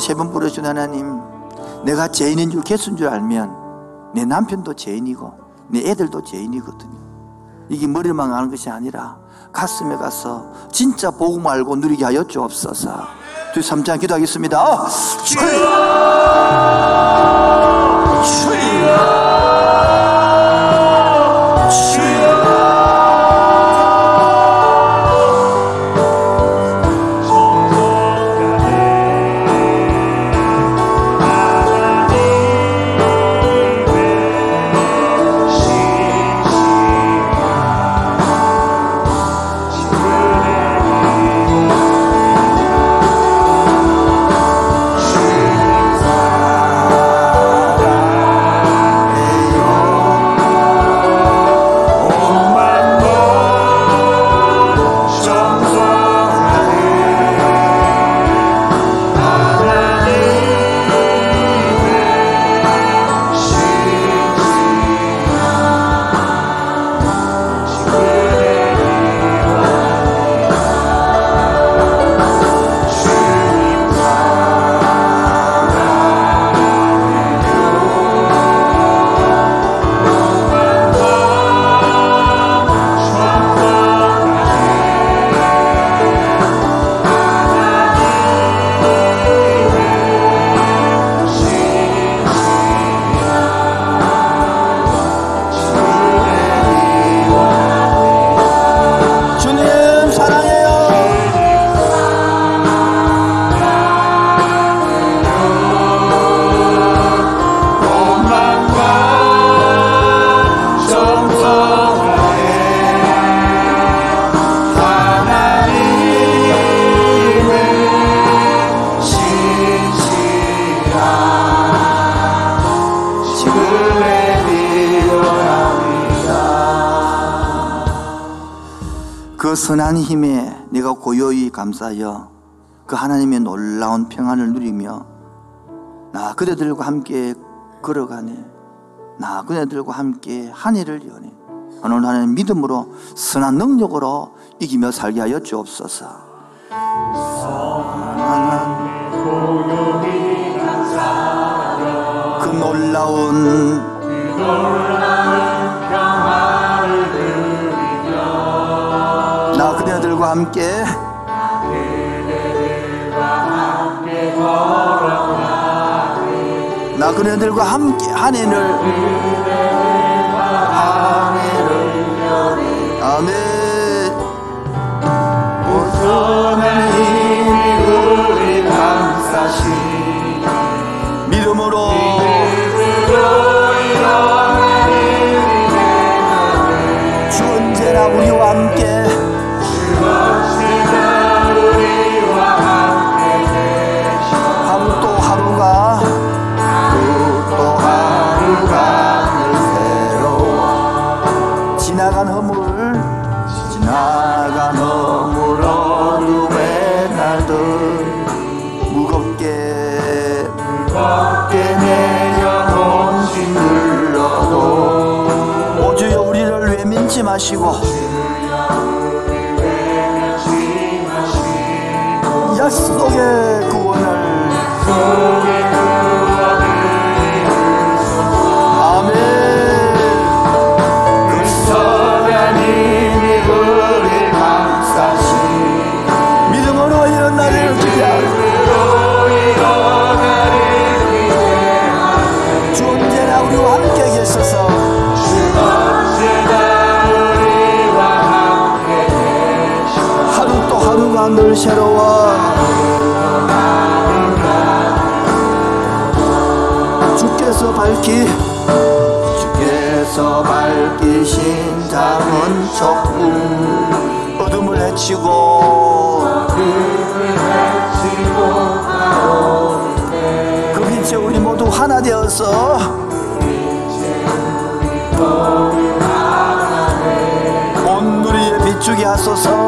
세번 부르신 하나님 내가 죄인인 줄 개순 줄 알면 내 남편도 죄인이고 내 애들도 죄인이거든요. 이게 머리만 가는 것이 아니라 가슴에 가서 진짜 복음 알고 누리게 하여 주옵소서. 주 3장 기도하겠습니다. 주여! 주여 그 선한 힘에 내가 고요히 감사하여 그 하나님의 놀라운 평안을 누리며 나 그대들과 함께 걸어가네 나 그대들과 함께 한 해를 여네 오늘 하나님 믿음으로 선한 능력으로 이기며 살게 하여 주옵소서. 그 놀라운 함께. 나 그네들과 함께 한 해를. 아멘. 믿음으로. 주 언제나 우리 하시고 약속의 구원을 새로워. 주께서 밝히 주께서 밝히신 작은 촛불 어둠을 헤치고 그 빛에 우리 모두 하나 되어서 온 누리에 비추게 하소서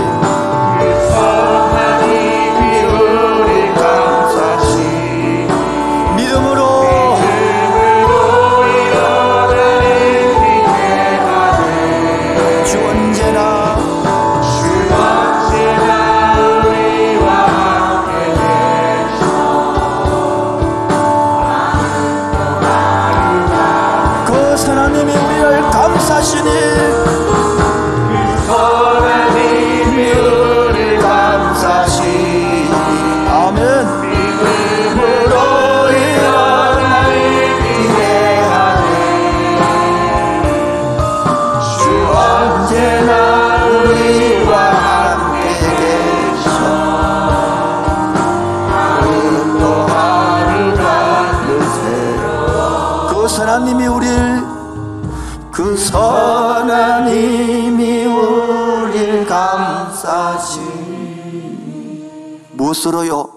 무엇으로요?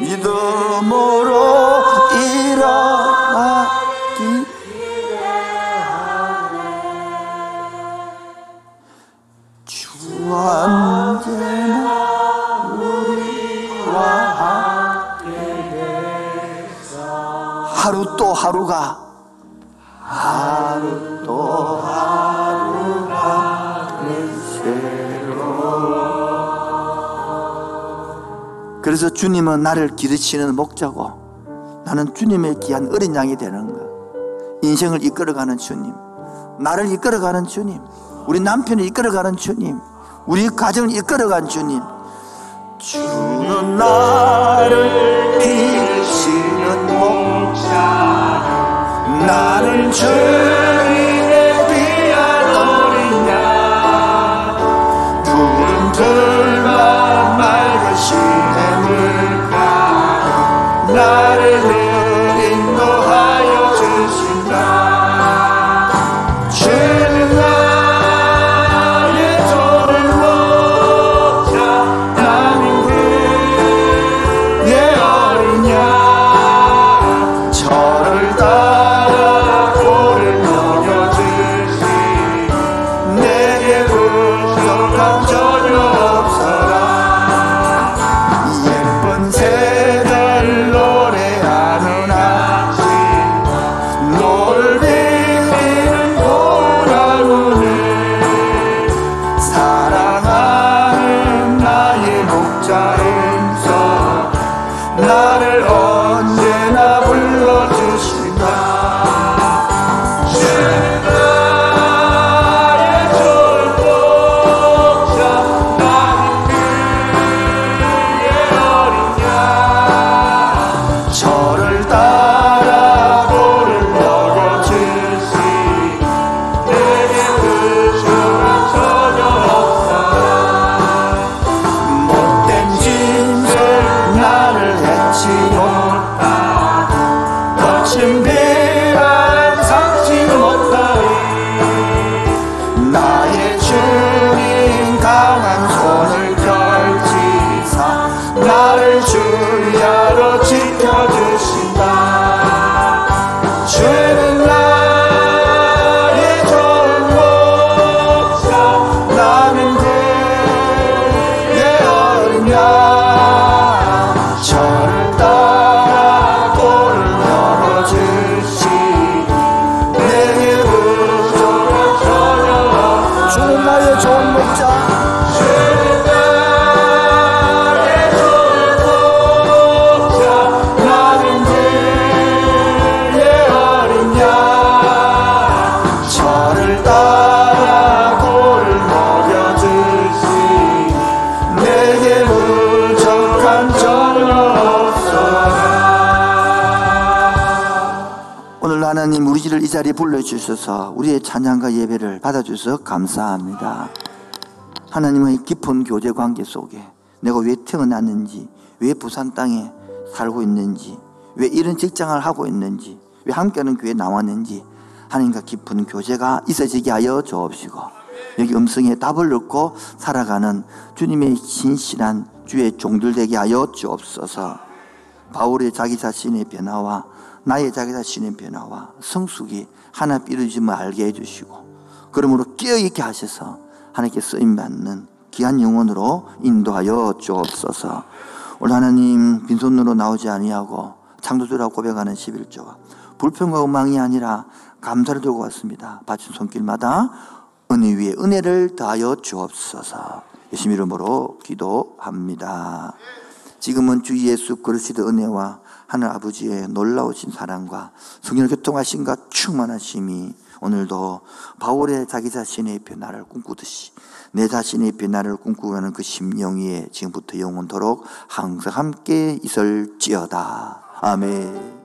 믿음으로 일어나기 하루 또 하루가 주님은 나를 기르치는 목자고 나는 주님의 귀한 어린 양이 되는 것. 인생을 이끌어가는 주님 나를 이끌어가는 주님 우리 남편을 이끌어가는 주님 우리 가정을 이끌어가는 주님. 주는 나를 기르치는 목자 나는 주 자리에 불러주셔서 우리의 찬양과 예배를 받아주셔서 감사합니다. 하나님의 깊은 교제 관계 속에 내가 왜 태어났는지, 왜 부산 땅에 살고 있는지, 왜 이런 직장을 하고 있는지, 왜 함께하는 교회에 나왔는지 하나님과 깊은 교제가 있어지게 하여 주옵시고 여기 음성에 답을 얻고 살아가는 주님의 신실한 주의 종들 되게 하여 주옵소서. 바울의 자기 자신의 변화와 나의 자기 자신의 변화와 성숙이 하나 삐르짐을 알게 해주시고 그러므로 깨어있게 하셔서 하나님께 쓰임받는 귀한 영혼으로 인도하여 주옵소서. 오늘 하나님 빈손으로 나오지 아니하고 창조주라고 고백하는 11조가 불평과 음망이 아니라 감사를 들고 왔습니다. 바친 손길마다 은혜 위에 은혜를 더하여 주옵소서. 예수 이름으로 기도합니다. 지금은 주 예수 그리스도 은혜와 하늘 아버지의 놀라우신 사랑과 성령 교통하심과 충만하심이 오늘도 바울의 자기 자신의 변화를 꿈꾸듯이 내 자신의 변화를 꿈꾸는 그 심령 위에 지금부터 영원토록 항상 함께 있을지어다. 아멘.